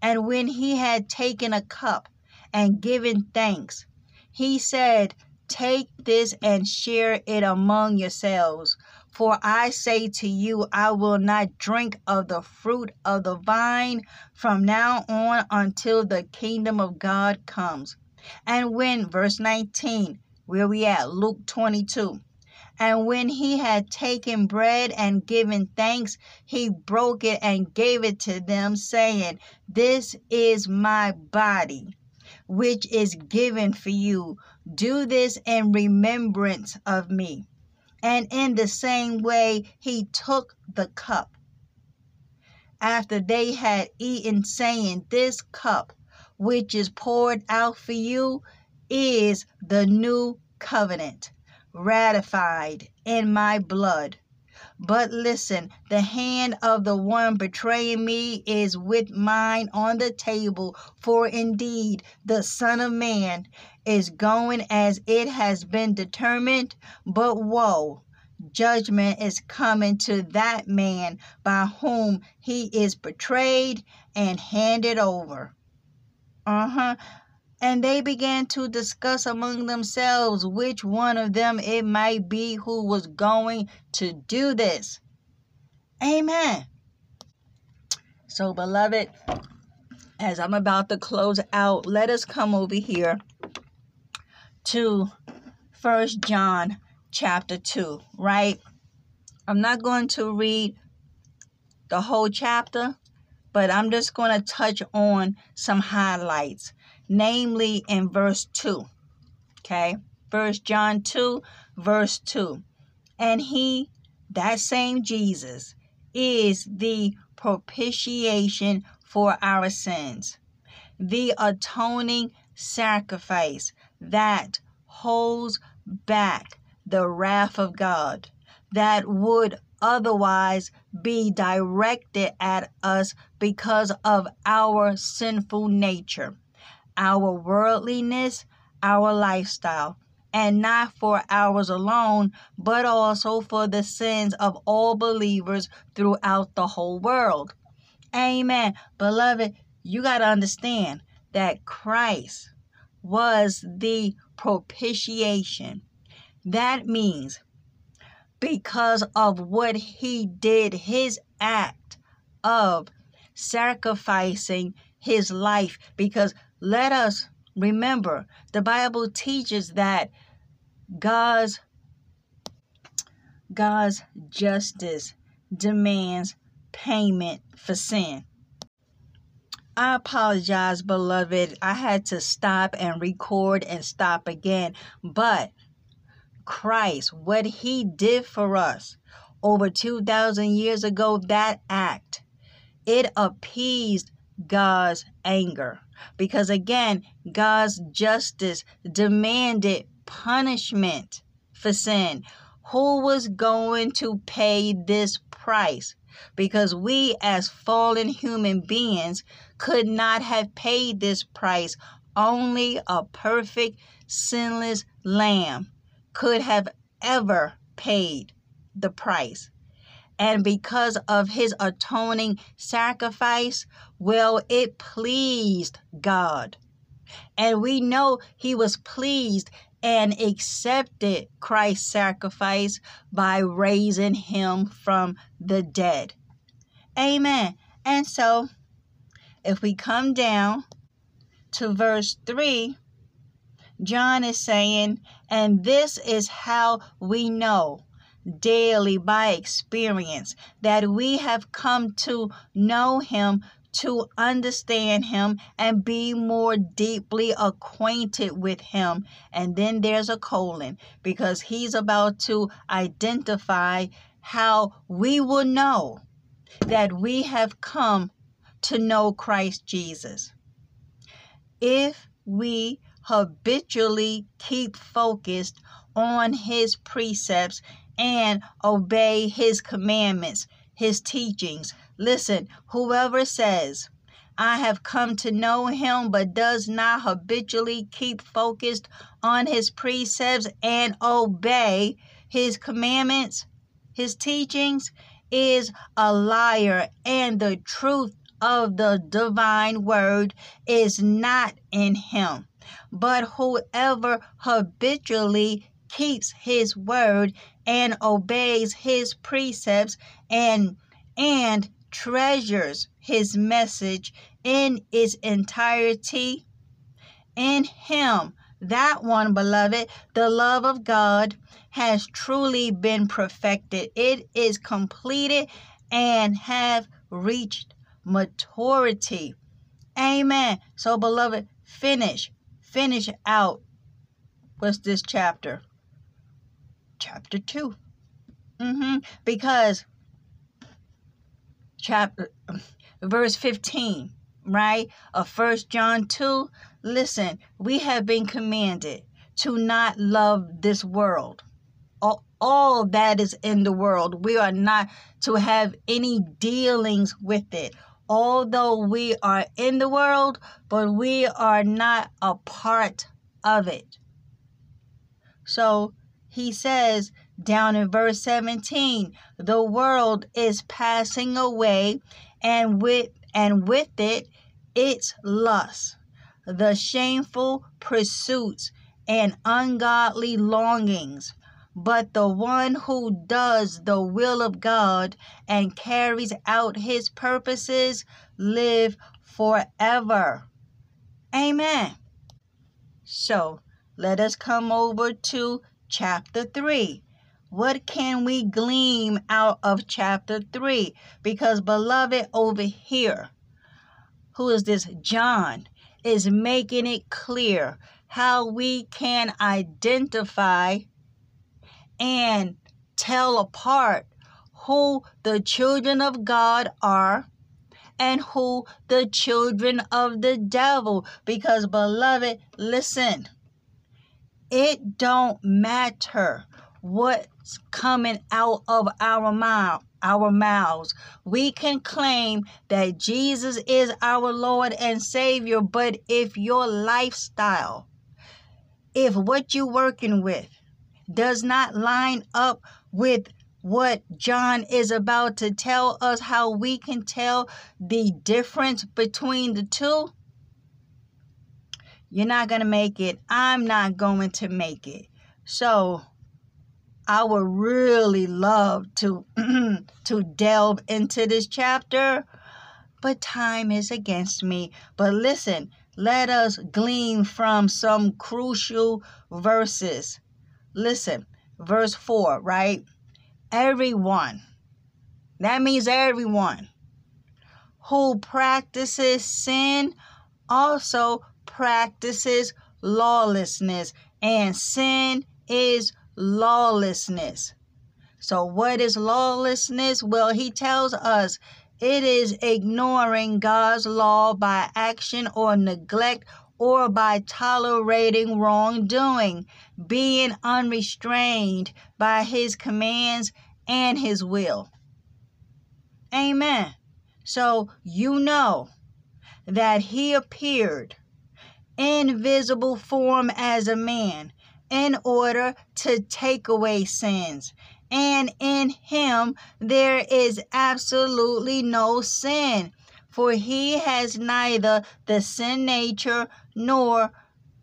And when he had taken a cup and given thanks, he said, Take this and share it among yourselves. For I say to you, I will not drink of the fruit of the vine from now on until the kingdom of God comes. And when, verse 19, where we at? Luke 22. And when he had taken bread and given thanks, he broke it and gave it to them, saying, This is my body, which is given for you. Do this in remembrance of me. And in the same way, he took the cup after they had eaten, saying, This cup, which is poured out for you, is the new covenant ratified in my blood. But listen, the hand of the one betraying me is with mine on the table. For indeed, the Son of Man is going as it has been determined. But woe! Judgment is coming to that man by whom he is betrayed and handed over. Uh huh. And they began to discuss among themselves which one of them it might be who was going to do this. Amen. So, beloved, as I'm about to close out, let us come over here to First John chapter 2, right? I'm not going to read the whole chapter, but I'm just going to touch on some highlights, namely in verse 2. Okay? First John 2, verse 2. And he, that same Jesus, is the propitiation for our sins, the atoning sacrifice that holds back the wrath of God that would otherwise be directed at us because of our sinful nature, our worldliness, our lifestyle, and not for ours alone, but also for the sins of all believers throughout the whole world. Amen. Beloved, you got to understand that Christ was the propitiation that means because of what he did, his act of sacrificing his life. Because let us remember, the Bible teaches that God's God's justice demands payment for sin. I apologize, beloved. I had to stop and record and stop again. But Christ, what he did for us over 2,000 years ago, that act, it appeased God's anger. Because again, God's justice demanded punishment for sin. Who was going to pay this price? Because we, as fallen human beings, could not have paid this price. Only a perfect, sinless lamb could have ever paid the price. And because of his atoning sacrifice, well, it pleased God. And we know he was pleased and accepted Christ's sacrifice by raising him from the dead. Amen. And so, if we come down to verse 3, John is saying, and this is how we know daily by experience that we have come to know Him, to understand Him, and be more deeply acquainted with Him. And then there's a colon because He's about to identify how we will know that we have come to know Christ Jesus. If we habitually keep focused on his precepts and obey his commandments, his teachings. Listen, whoever says, I have come to know him, but does not habitually keep focused on his precepts and obey his commandments, his teachings, is a liar, and the truth of the divine word is not in him. But whoever habitually keeps his word and obeys his precepts and and treasures his message in its entirety in him that one beloved the love of god has truly been perfected it is completed and have reached maturity amen so beloved finish finish out what's this chapter? Chapter 2. Mm-hmm. Because chapter verse 15, right? Of first John 2. Listen, we have been commanded to not love this world. all that is in the world. We are not to have any dealings with it. Although we are in the world, but we are not a part of it. So he says down in verse 17, the world is passing away and with and with it its lust, the shameful pursuits and ungodly longings. But the one who does the will of God and carries out his purposes live forever. Amen. So let us come over to chapter 3. What can we glean out of chapter 3? Because, beloved, over here, who is this? John is making it clear how we can identify and tell apart who the children of God are and who the children of the devil. Because beloved listen it don't matter what's coming out of our mouth our mouths. We can claim that Jesus is our Lord and Savior but if your lifestyle if what you're working with does not line up with what John is about to tell us how we can tell the difference between the two you're not going to make it. I'm not going to make it. So I would really love to to delve into this chapter, but time is against me. But listen, let us glean from some crucial verses. Listen, verse 4, right? Everyone. That means everyone who practices sin also practices lawlessness, and sin is lawlessness. So, what is lawlessness? Well, he tells us it is ignoring God's law by action or neglect or by tolerating wrongdoing, being unrestrained by his commands and his will. Amen. So, you know that he appeared in visible form as a man in order to take away sins. And in him there is absolutely no sin, for he has neither the sin nature nor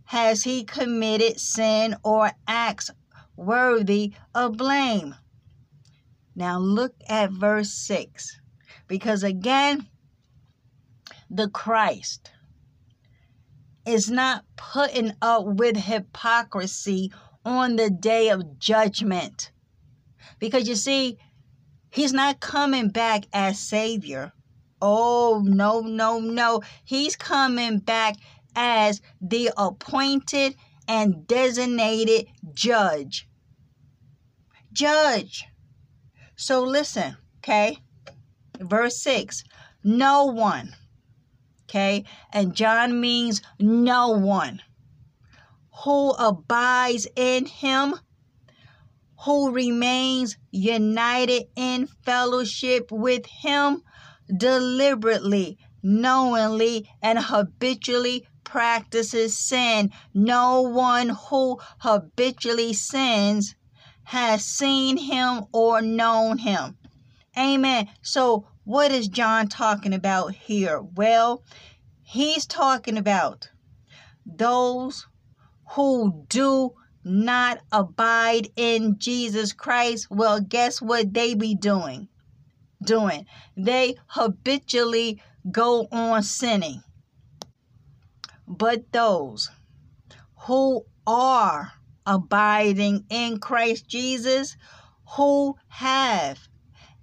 has he committed sin or acts worthy of blame. Now look at verse 6. Because again, the Christ is not putting up with hypocrisy on the day of judgment. Because you see, he's not coming back as Savior. Oh, no, no, no. He's coming back as the appointed and designated judge. Judge. So listen, okay? Verse 6 No one Okay? And John means no one who abides in him, who remains united in fellowship with him, deliberately, knowingly, and habitually practices sin. No one who habitually sins has seen him or known him. Amen. So what is John talking about here? Well, he's talking about those who do not abide in Jesus Christ. Well, guess what they be doing? Doing. They habitually go on sinning. But those who are abiding in Christ Jesus, who have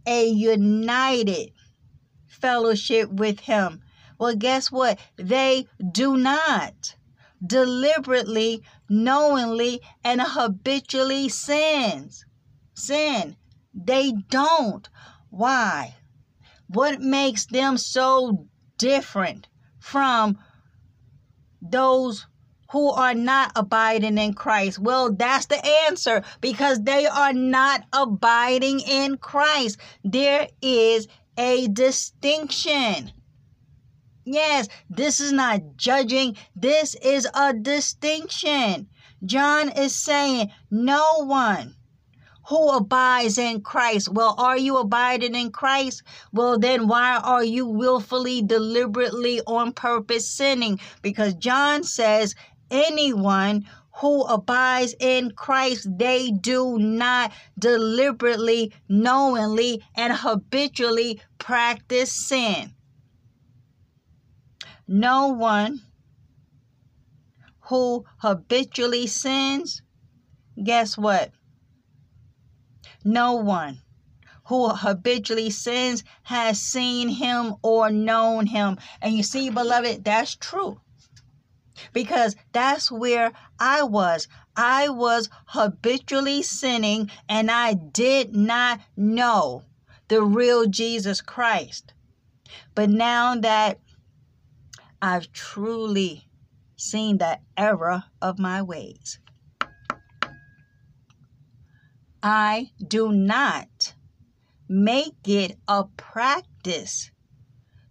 a united fellowship with him. Well, guess what? They do not deliberately, knowingly, and habitually sins. Sin. They don't. Why? What makes them so different from those who are not abiding in Christ? Well, that's the answer because they are not abiding in Christ. There is a distinction. Yes, this is not judging, this is a distinction. John is saying, No one who abides in Christ. Well, are you abiding in Christ? Well, then why are you willfully, deliberately, on purpose sinning? Because John says, anyone who abides in Christ, they do not deliberately, knowingly, and habitually practice sin. No one who habitually sins, guess what? No one who habitually sins has seen him or known him. And you see, beloved, that's true. Because that's where I was. I was habitually sinning and I did not know the real Jesus Christ. But now that I've truly seen the error of my ways. I do not make it a practice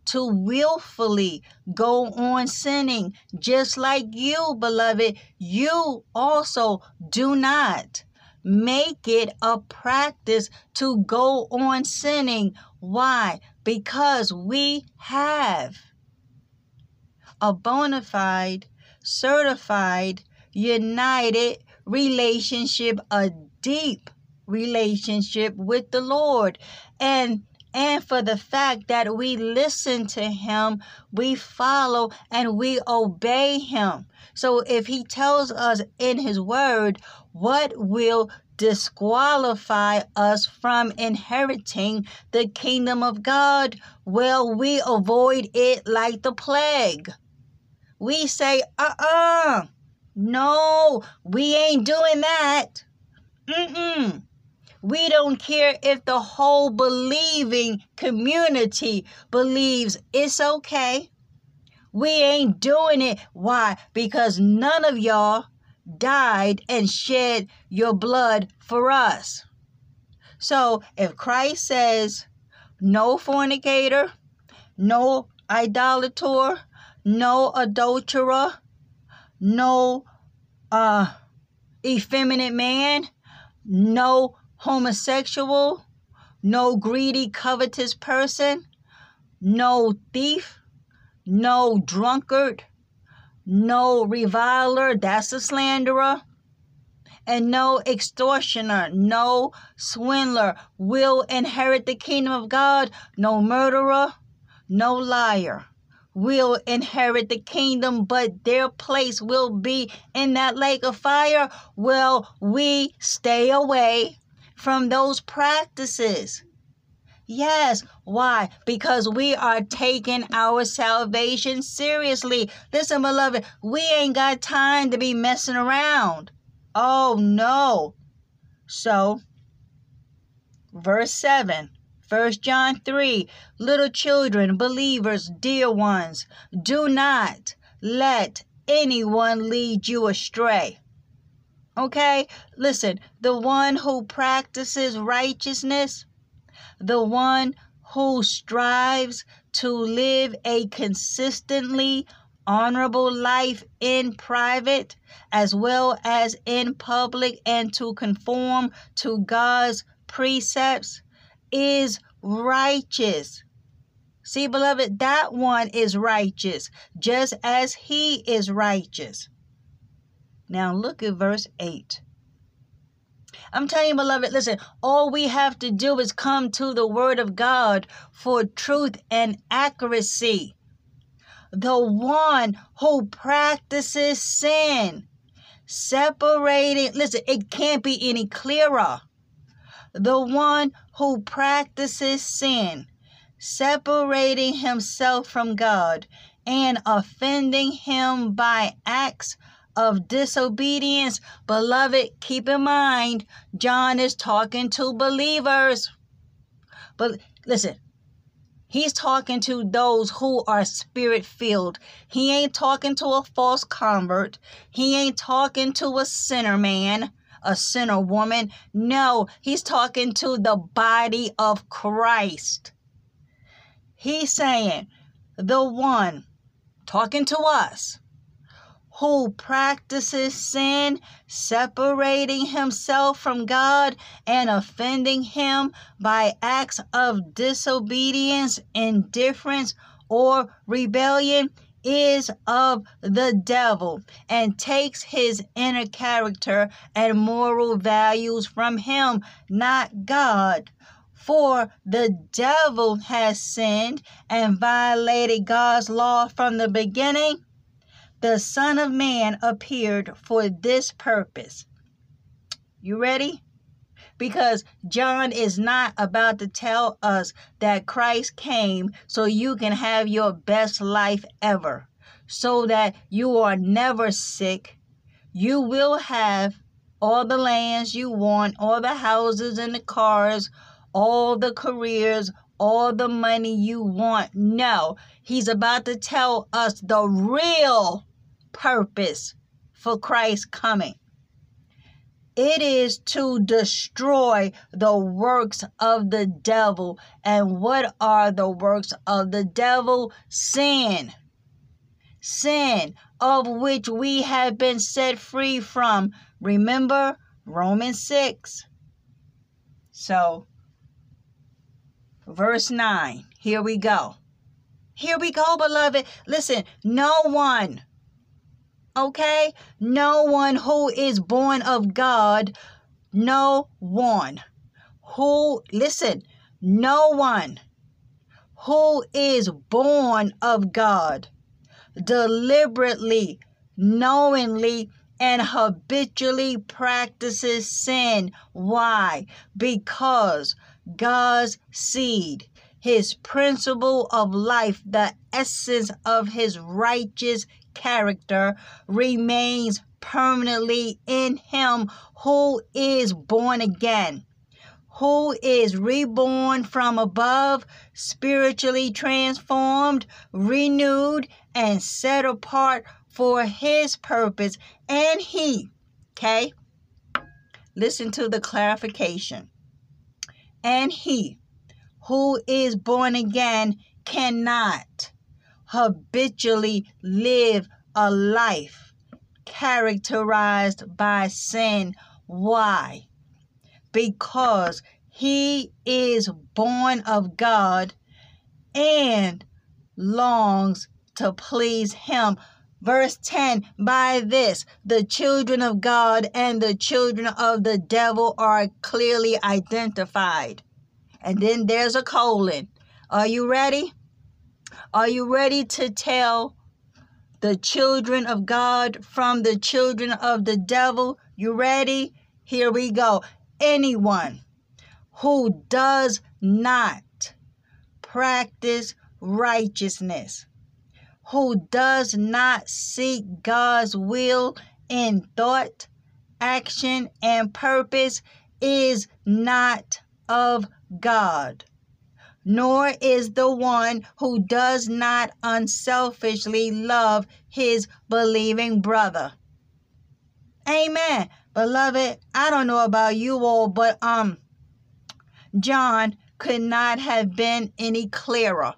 to willfully go on sinning, just like you, beloved. You also do not make it a practice to go on sinning. Why? Because we have a bona fide, certified, united relationship, a deep relationship with the Lord. And and for the fact that we listen to him, we follow and we obey him. So if he tells us in his word what will disqualify us from inheriting the kingdom of God, well, we avoid it like the plague. We say, uh uh-uh, uh, no, we ain't doing that. Mm-mm. We don't care if the whole believing community believes it's okay. We ain't doing it. Why? Because none of y'all died and shed your blood for us. So if Christ says no fornicator, no idolater, no adulterer, no uh, effeminate man, no homosexual, no greedy, covetous person, no thief, no drunkard, no reviler, that's a slanderer, and no extortioner, no swindler will inherit the kingdom of God, no murderer, no liar will inherit the kingdom, but their place will be in that lake of fire. Well, we stay away from those practices. Yes. Why? Because we are taking our salvation seriously. Listen, beloved, we ain't got time to be messing around. Oh, no. So, verse 7 1 John 3 Little children, believers, dear ones, do not let anyone lead you astray. Okay? Listen, the one who practices righteousness, the one who strives to live a consistently honorable life in private as well as in public and to conform to God's precepts is righteous. See, beloved, that one is righteous, just as he is righteous. Now look at verse 8. I'm telling you, beloved, listen, all we have to do is come to the Word of God for truth and accuracy. The one who practices sin, separating, listen, it can't be any clearer the one who practices sin, separating himself from God and offending him by acts of disobedience. Beloved, keep in mind, John is talking to believers. But listen, He's talking to those who are spirit filled. He ain't talking to a false convert. He ain't talking to a sinner man, a sinner woman. No, he's talking to the body of Christ. He's saying, the one talking to us who practices sin, separating himself from God and offending him by acts of disobedience, indifference, or rebellion is of the devil and takes his inner character and moral values from him, not God. For the devil has sinned and violated God's law from the beginning the Son of Man appeared for this purpose. You ready? Because John is not about to tell us that Christ came so you can have your best life ever, so that you are never sick. You will have all the lands you want, all the houses and the cars, all the careers, all the money you want. No, he's about to tell us the real purpose for Christ's coming. It is to destroy the works of the devil. And what are the works of the devil? Sin. Sin, of which we have been set free from. Remember Romans 6. So, verse 9. Here we go. Here we go, beloved. Listen, no one Okay? No one who is born of God, no one who, listen, no one who is born of God deliberately, knowingly, and habitually practices sin. Why? Because God's seed, his principle of life, the essence of his righteous character remains permanently in him who is born again, who is reborn from above, spiritually transformed, renewed, and set apart for his purpose. And he, okay, listen to the clarification. And he who is born again cannot habitually live a life characterized by sin. Why? Because he is born of God and longs to please him. Verse 10 By this, the children of God and the children of the devil are clearly identified. And then there's a colon. Are you ready? Are you ready to tell the children of God from the children of the devil? You ready? Here we go. Anyone who does not practice righteousness, who does not seek God's will in thought, action, and purpose is not of God nor is the one who does not unselfishly love his believing brother. Amen. Beloved, I don't know about you all, but um John could not have been any clearer.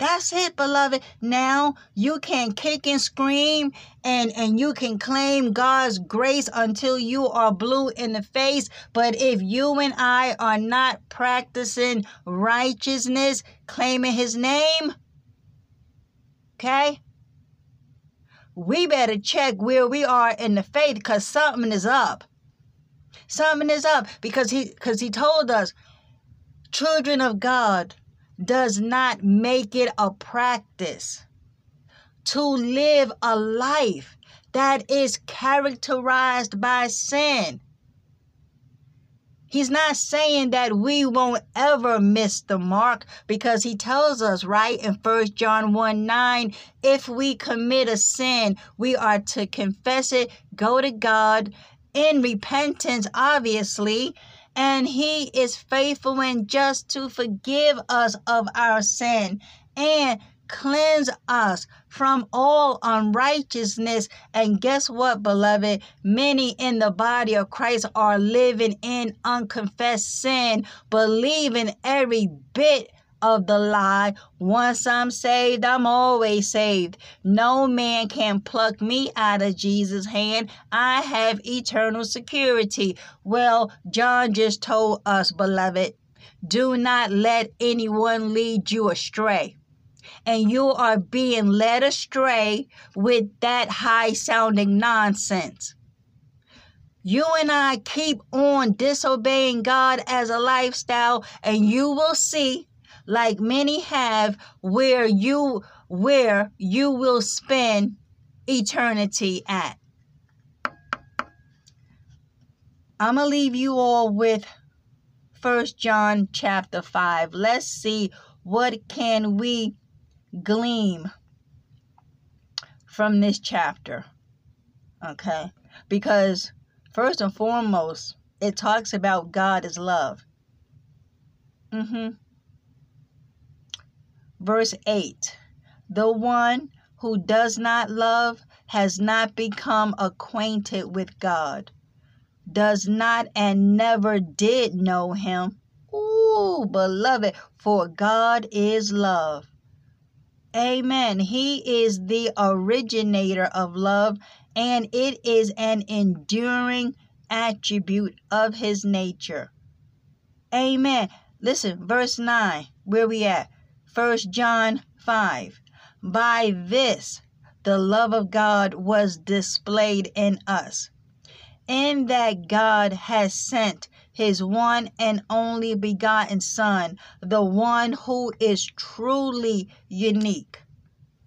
That's it, beloved. Now you can kick and scream and, and you can claim God's grace until you are blue in the face. But if you and I are not practicing righteousness, claiming his name, okay? We better check where we are in the faith because something is up. Something is up because he because he told us, children of God, does not make it a practice to live a life that is characterized by sin. He's not saying that we won't ever miss the mark because he tells us, right, in 1 John 1 9, if we commit a sin, we are to confess it, go to God in repentance, obviously, and he is faithful and just to forgive us of our sin and cleanse us from all unrighteousness. And guess what, beloved? Many in the body of Christ are living in unconfessed sin, believing every bit of the lie. Once I'm saved, I'm always saved. No man can pluck me out of Jesus' hand. I have eternal security. Well, John just told us, beloved, do not let anyone lead you astray. And you are being led astray with that high sounding nonsense. You and I keep on disobeying God as a lifestyle, and you will see like many have where you where you will spend eternity at. I'm going to leave you all with First John chapter 5. Let's see what can we glean from this chapter. Okay? Because first and foremost, it talks about God is love. Mhm. Verse 8 The one who does not love has not become acquainted with God, does not and never did know him. Ooh, beloved, for God is love. Amen. He is the originator of love, and it is an enduring attribute of his nature. Amen. Listen, verse 9, where we at? 1 John 5. By this the love of God was displayed in us, in that God has sent his one and only begotten Son, the one who is truly unique.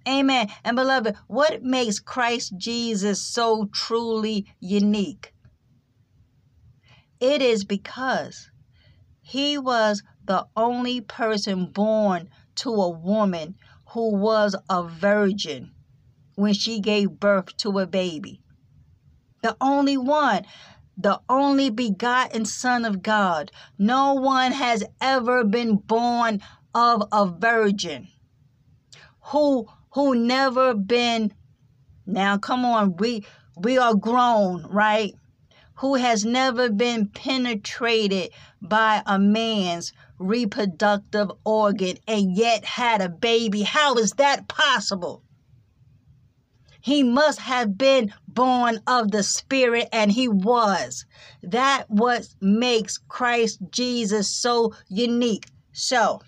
Amen. And beloved, what makes Christ Jesus so truly unique? It is because he was the only person born to a woman who was a virgin when she gave birth to a baby. The only one, the only begotten Son of God. No one has ever been born of a virgin who who never been now come on we we are grown right who has never been penetrated by a man's reproductive organ and yet had a baby. How is that possible? He must have been born of the Spirit, and he was. That what makes Christ Jesus so unique. So,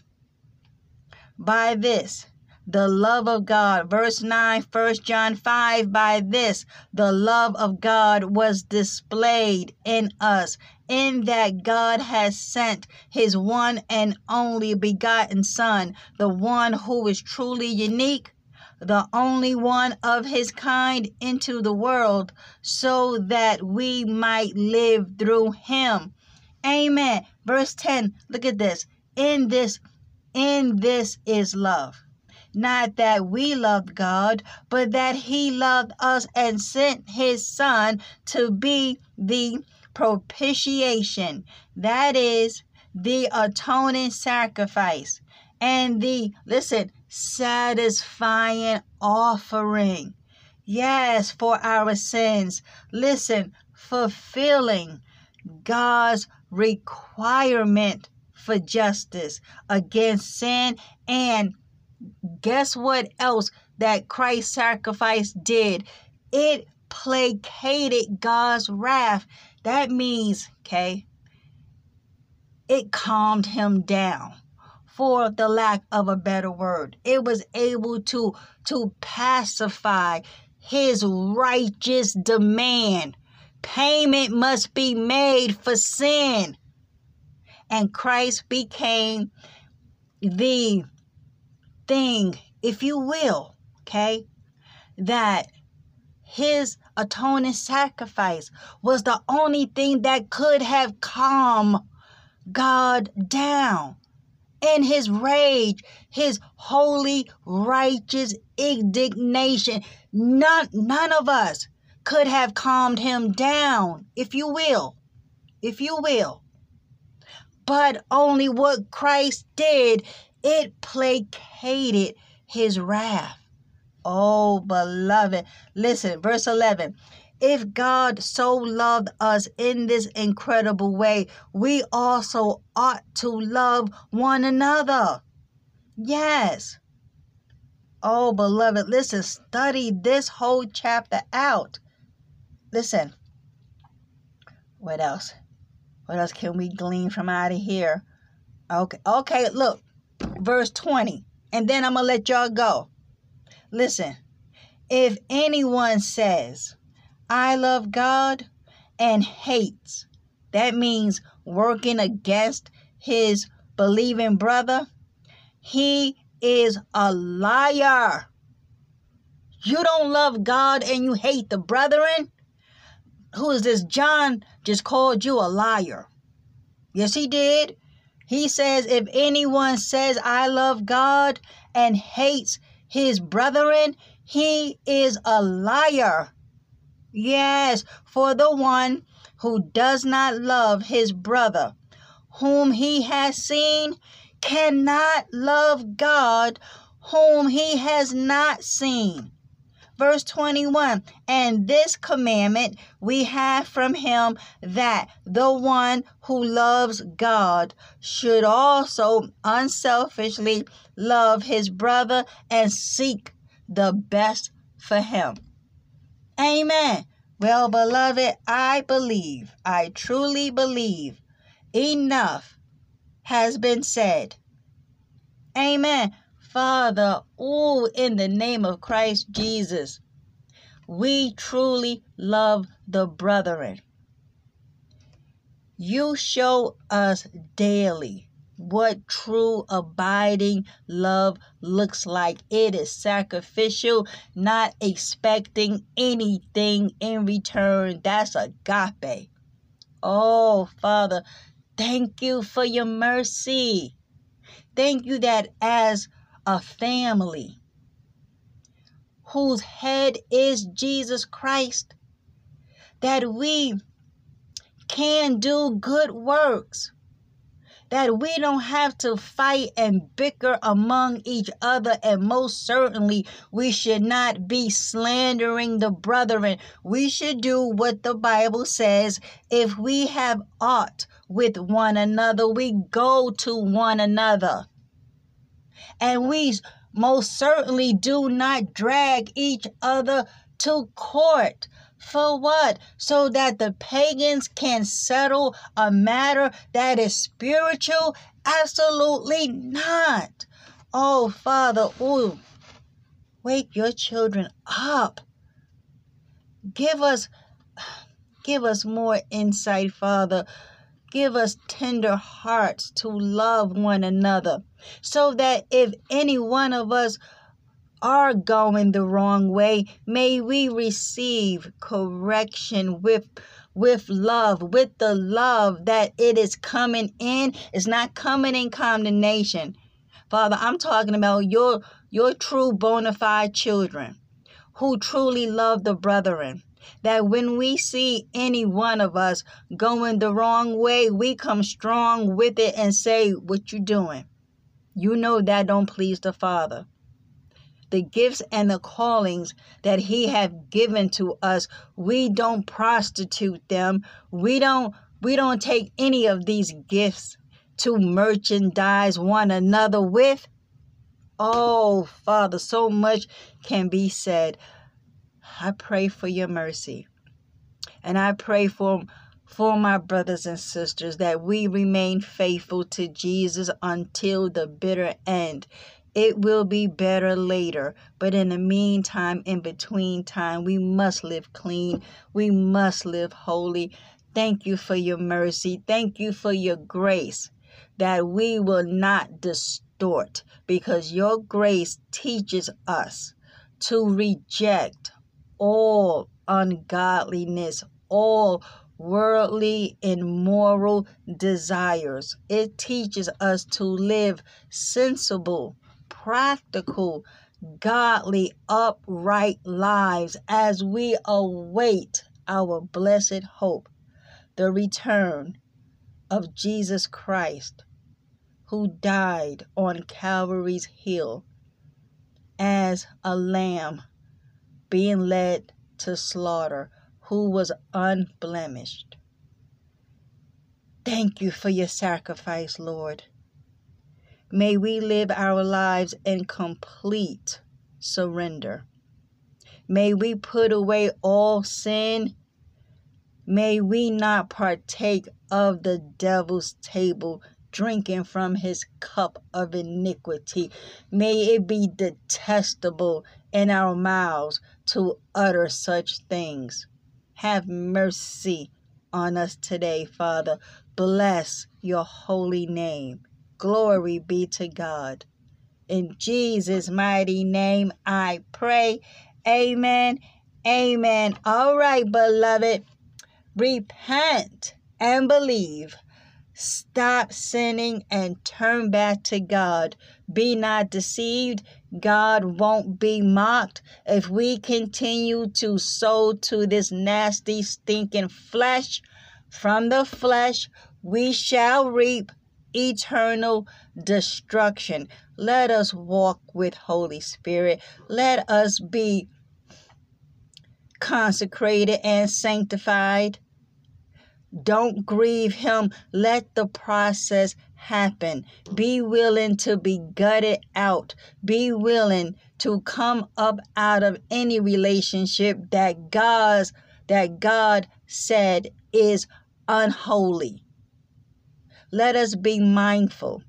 by this, the love of God. Verse 9, 1 John 5 By this, the love of God was displayed in us, in that God has sent his one and only begotten Son, the one who is truly unique, the only one of his kind into the world, so that we might live through him. Amen. Verse 10, look at this. In this, in this is love not that we loved God, but that He loved us and sent His Son to be the propitiation. That is the atoning sacrifice and the, listen, satisfying offering. Yes, for our sins. Listen, fulfilling God's requirement for justice against sin and guess what else that Christ's sacrifice did? It placated God's wrath. That means, okay, it calmed him down for the lack of a better word. It was able to to pacify his righteous demand. Payment must be made for sin. And Christ became the thing, if you will, okay, that his atoning sacrifice was the only thing that could have calmed God down. In his rage, his holy, righteous indignation, none, none of us could have calmed him down, if you will. If you will. but only what Christ did. It placated his wrath. Oh, beloved. Listen, verse 11. If God so loved us in this incredible way, we also ought to love one another. Yes. Oh, beloved, listen, study this whole chapter out. Listen. What else? What else can we glean from out of here? Okay, okay, look, verse 20, and then I'm gonna let y'all go. Listen, if anyone says, I love God and hates, that means working against his believing brother, he is a liar. You don't love God and you hate the brethren? Who is this? John just called you a liar. Yes, he did. He says, if anyone says, I love God and hates his brethren, he is a liar. Yes, for the one who does not love his brother, whom he has seen, cannot love God, whom he has not seen. Verse 21 And this commandment we have from him that the one who loves God should also unselfishly love his brother and seek the best for him. Amen. Well, beloved, I believe, I truly believe enough has been said. Amen. Father, oh, in the name of Christ Jesus, we truly love the brethren. You show us daily what true abiding love looks like. It is sacrificial, not expecting anything in return. That's agape. Oh, Father, thank you for your mercy. Thank you that as a family whose head is Jesus Christ, that we can do good works, that we don't have to fight and bicker among each other, and most certainly we should not be slandering the brethren. We should do what the Bible says if we have aught with one another, we go to one another. And we most certainly do not drag each other to court. For what? So that the pagans can settle a matter that is spiritual? Absolutely not. Oh, Father, ooh, wake your children up. Give us give us more insight, Father. Give us tender hearts to love one another so that if any one of us are going the wrong way, may we receive correction with with love, with the love that it is coming in. It's not coming in condemnation. Father, I'm talking about your your true bona fide children who truly love the brethren that when we see any one of us going the wrong way, we come strong with it and say, What you doing? You know that don't please the Father. The gifts and the callings that He have given to us, we don't prostitute them. We don't we don't take any of these gifts to merchandise one another with. Oh, Father, so much can be said. I pray for your mercy. And I pray for for my brothers and sisters that we remain faithful to Jesus until the bitter end. It will be better later, but in the meantime, in between time, we must live clean. We must live holy. Thank you for your mercy. Thank you for your grace that we will not distort because your grace teaches us to reject all ungodliness, all worldly and moral desires. It teaches us to live sensible, practical, godly, upright lives as we await our blessed hope, the return of Jesus Christ, who died on Calvary's hill as a lamb being led to slaughter, who was unblemished. Thank you for your sacrifice, Lord. May we live our lives in complete surrender. May we put away all sin. May we not partake of the devil's table, drinking from his cup of iniquity. May it be detestable in our mouths to utter such things. Have mercy on us today, Father. Bless your holy name. Glory be to God. In Jesus' mighty name I pray. Amen. Amen. All right, beloved. Repent and believe. Stop sinning and turn back to God. Be not deceived. God won't be mocked. If we continue to sow to this nasty, stinking flesh, from the flesh we shall reap eternal destruction. Let us walk with Holy Spirit. Let us be consecrated and sanctified. Don't grieve him. Let the process happen. Be willing to be gutted out. Be willing to come up out of any relationship that God's that God said is unholy. Let us be mindful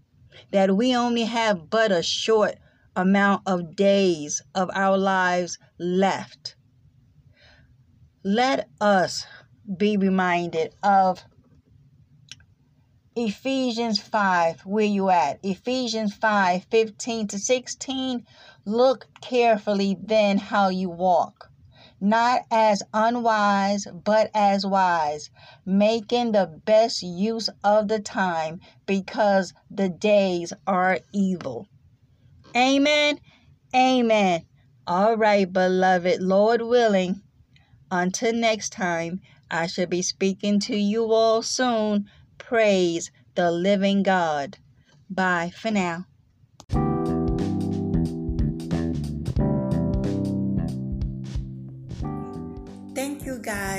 that we only have but a short amount of days of our lives left. Let us be reminded of Ephesians 5, where you at? Ephesians 5 15 to 16. Look carefully then how you walk not as unwise, but as wise, making the best use of the time because the days are evil. Amen. Amen. All right, beloved, Lord willing, until next time, I shall be speaking to you all soon. Praise the living God. Bye for now.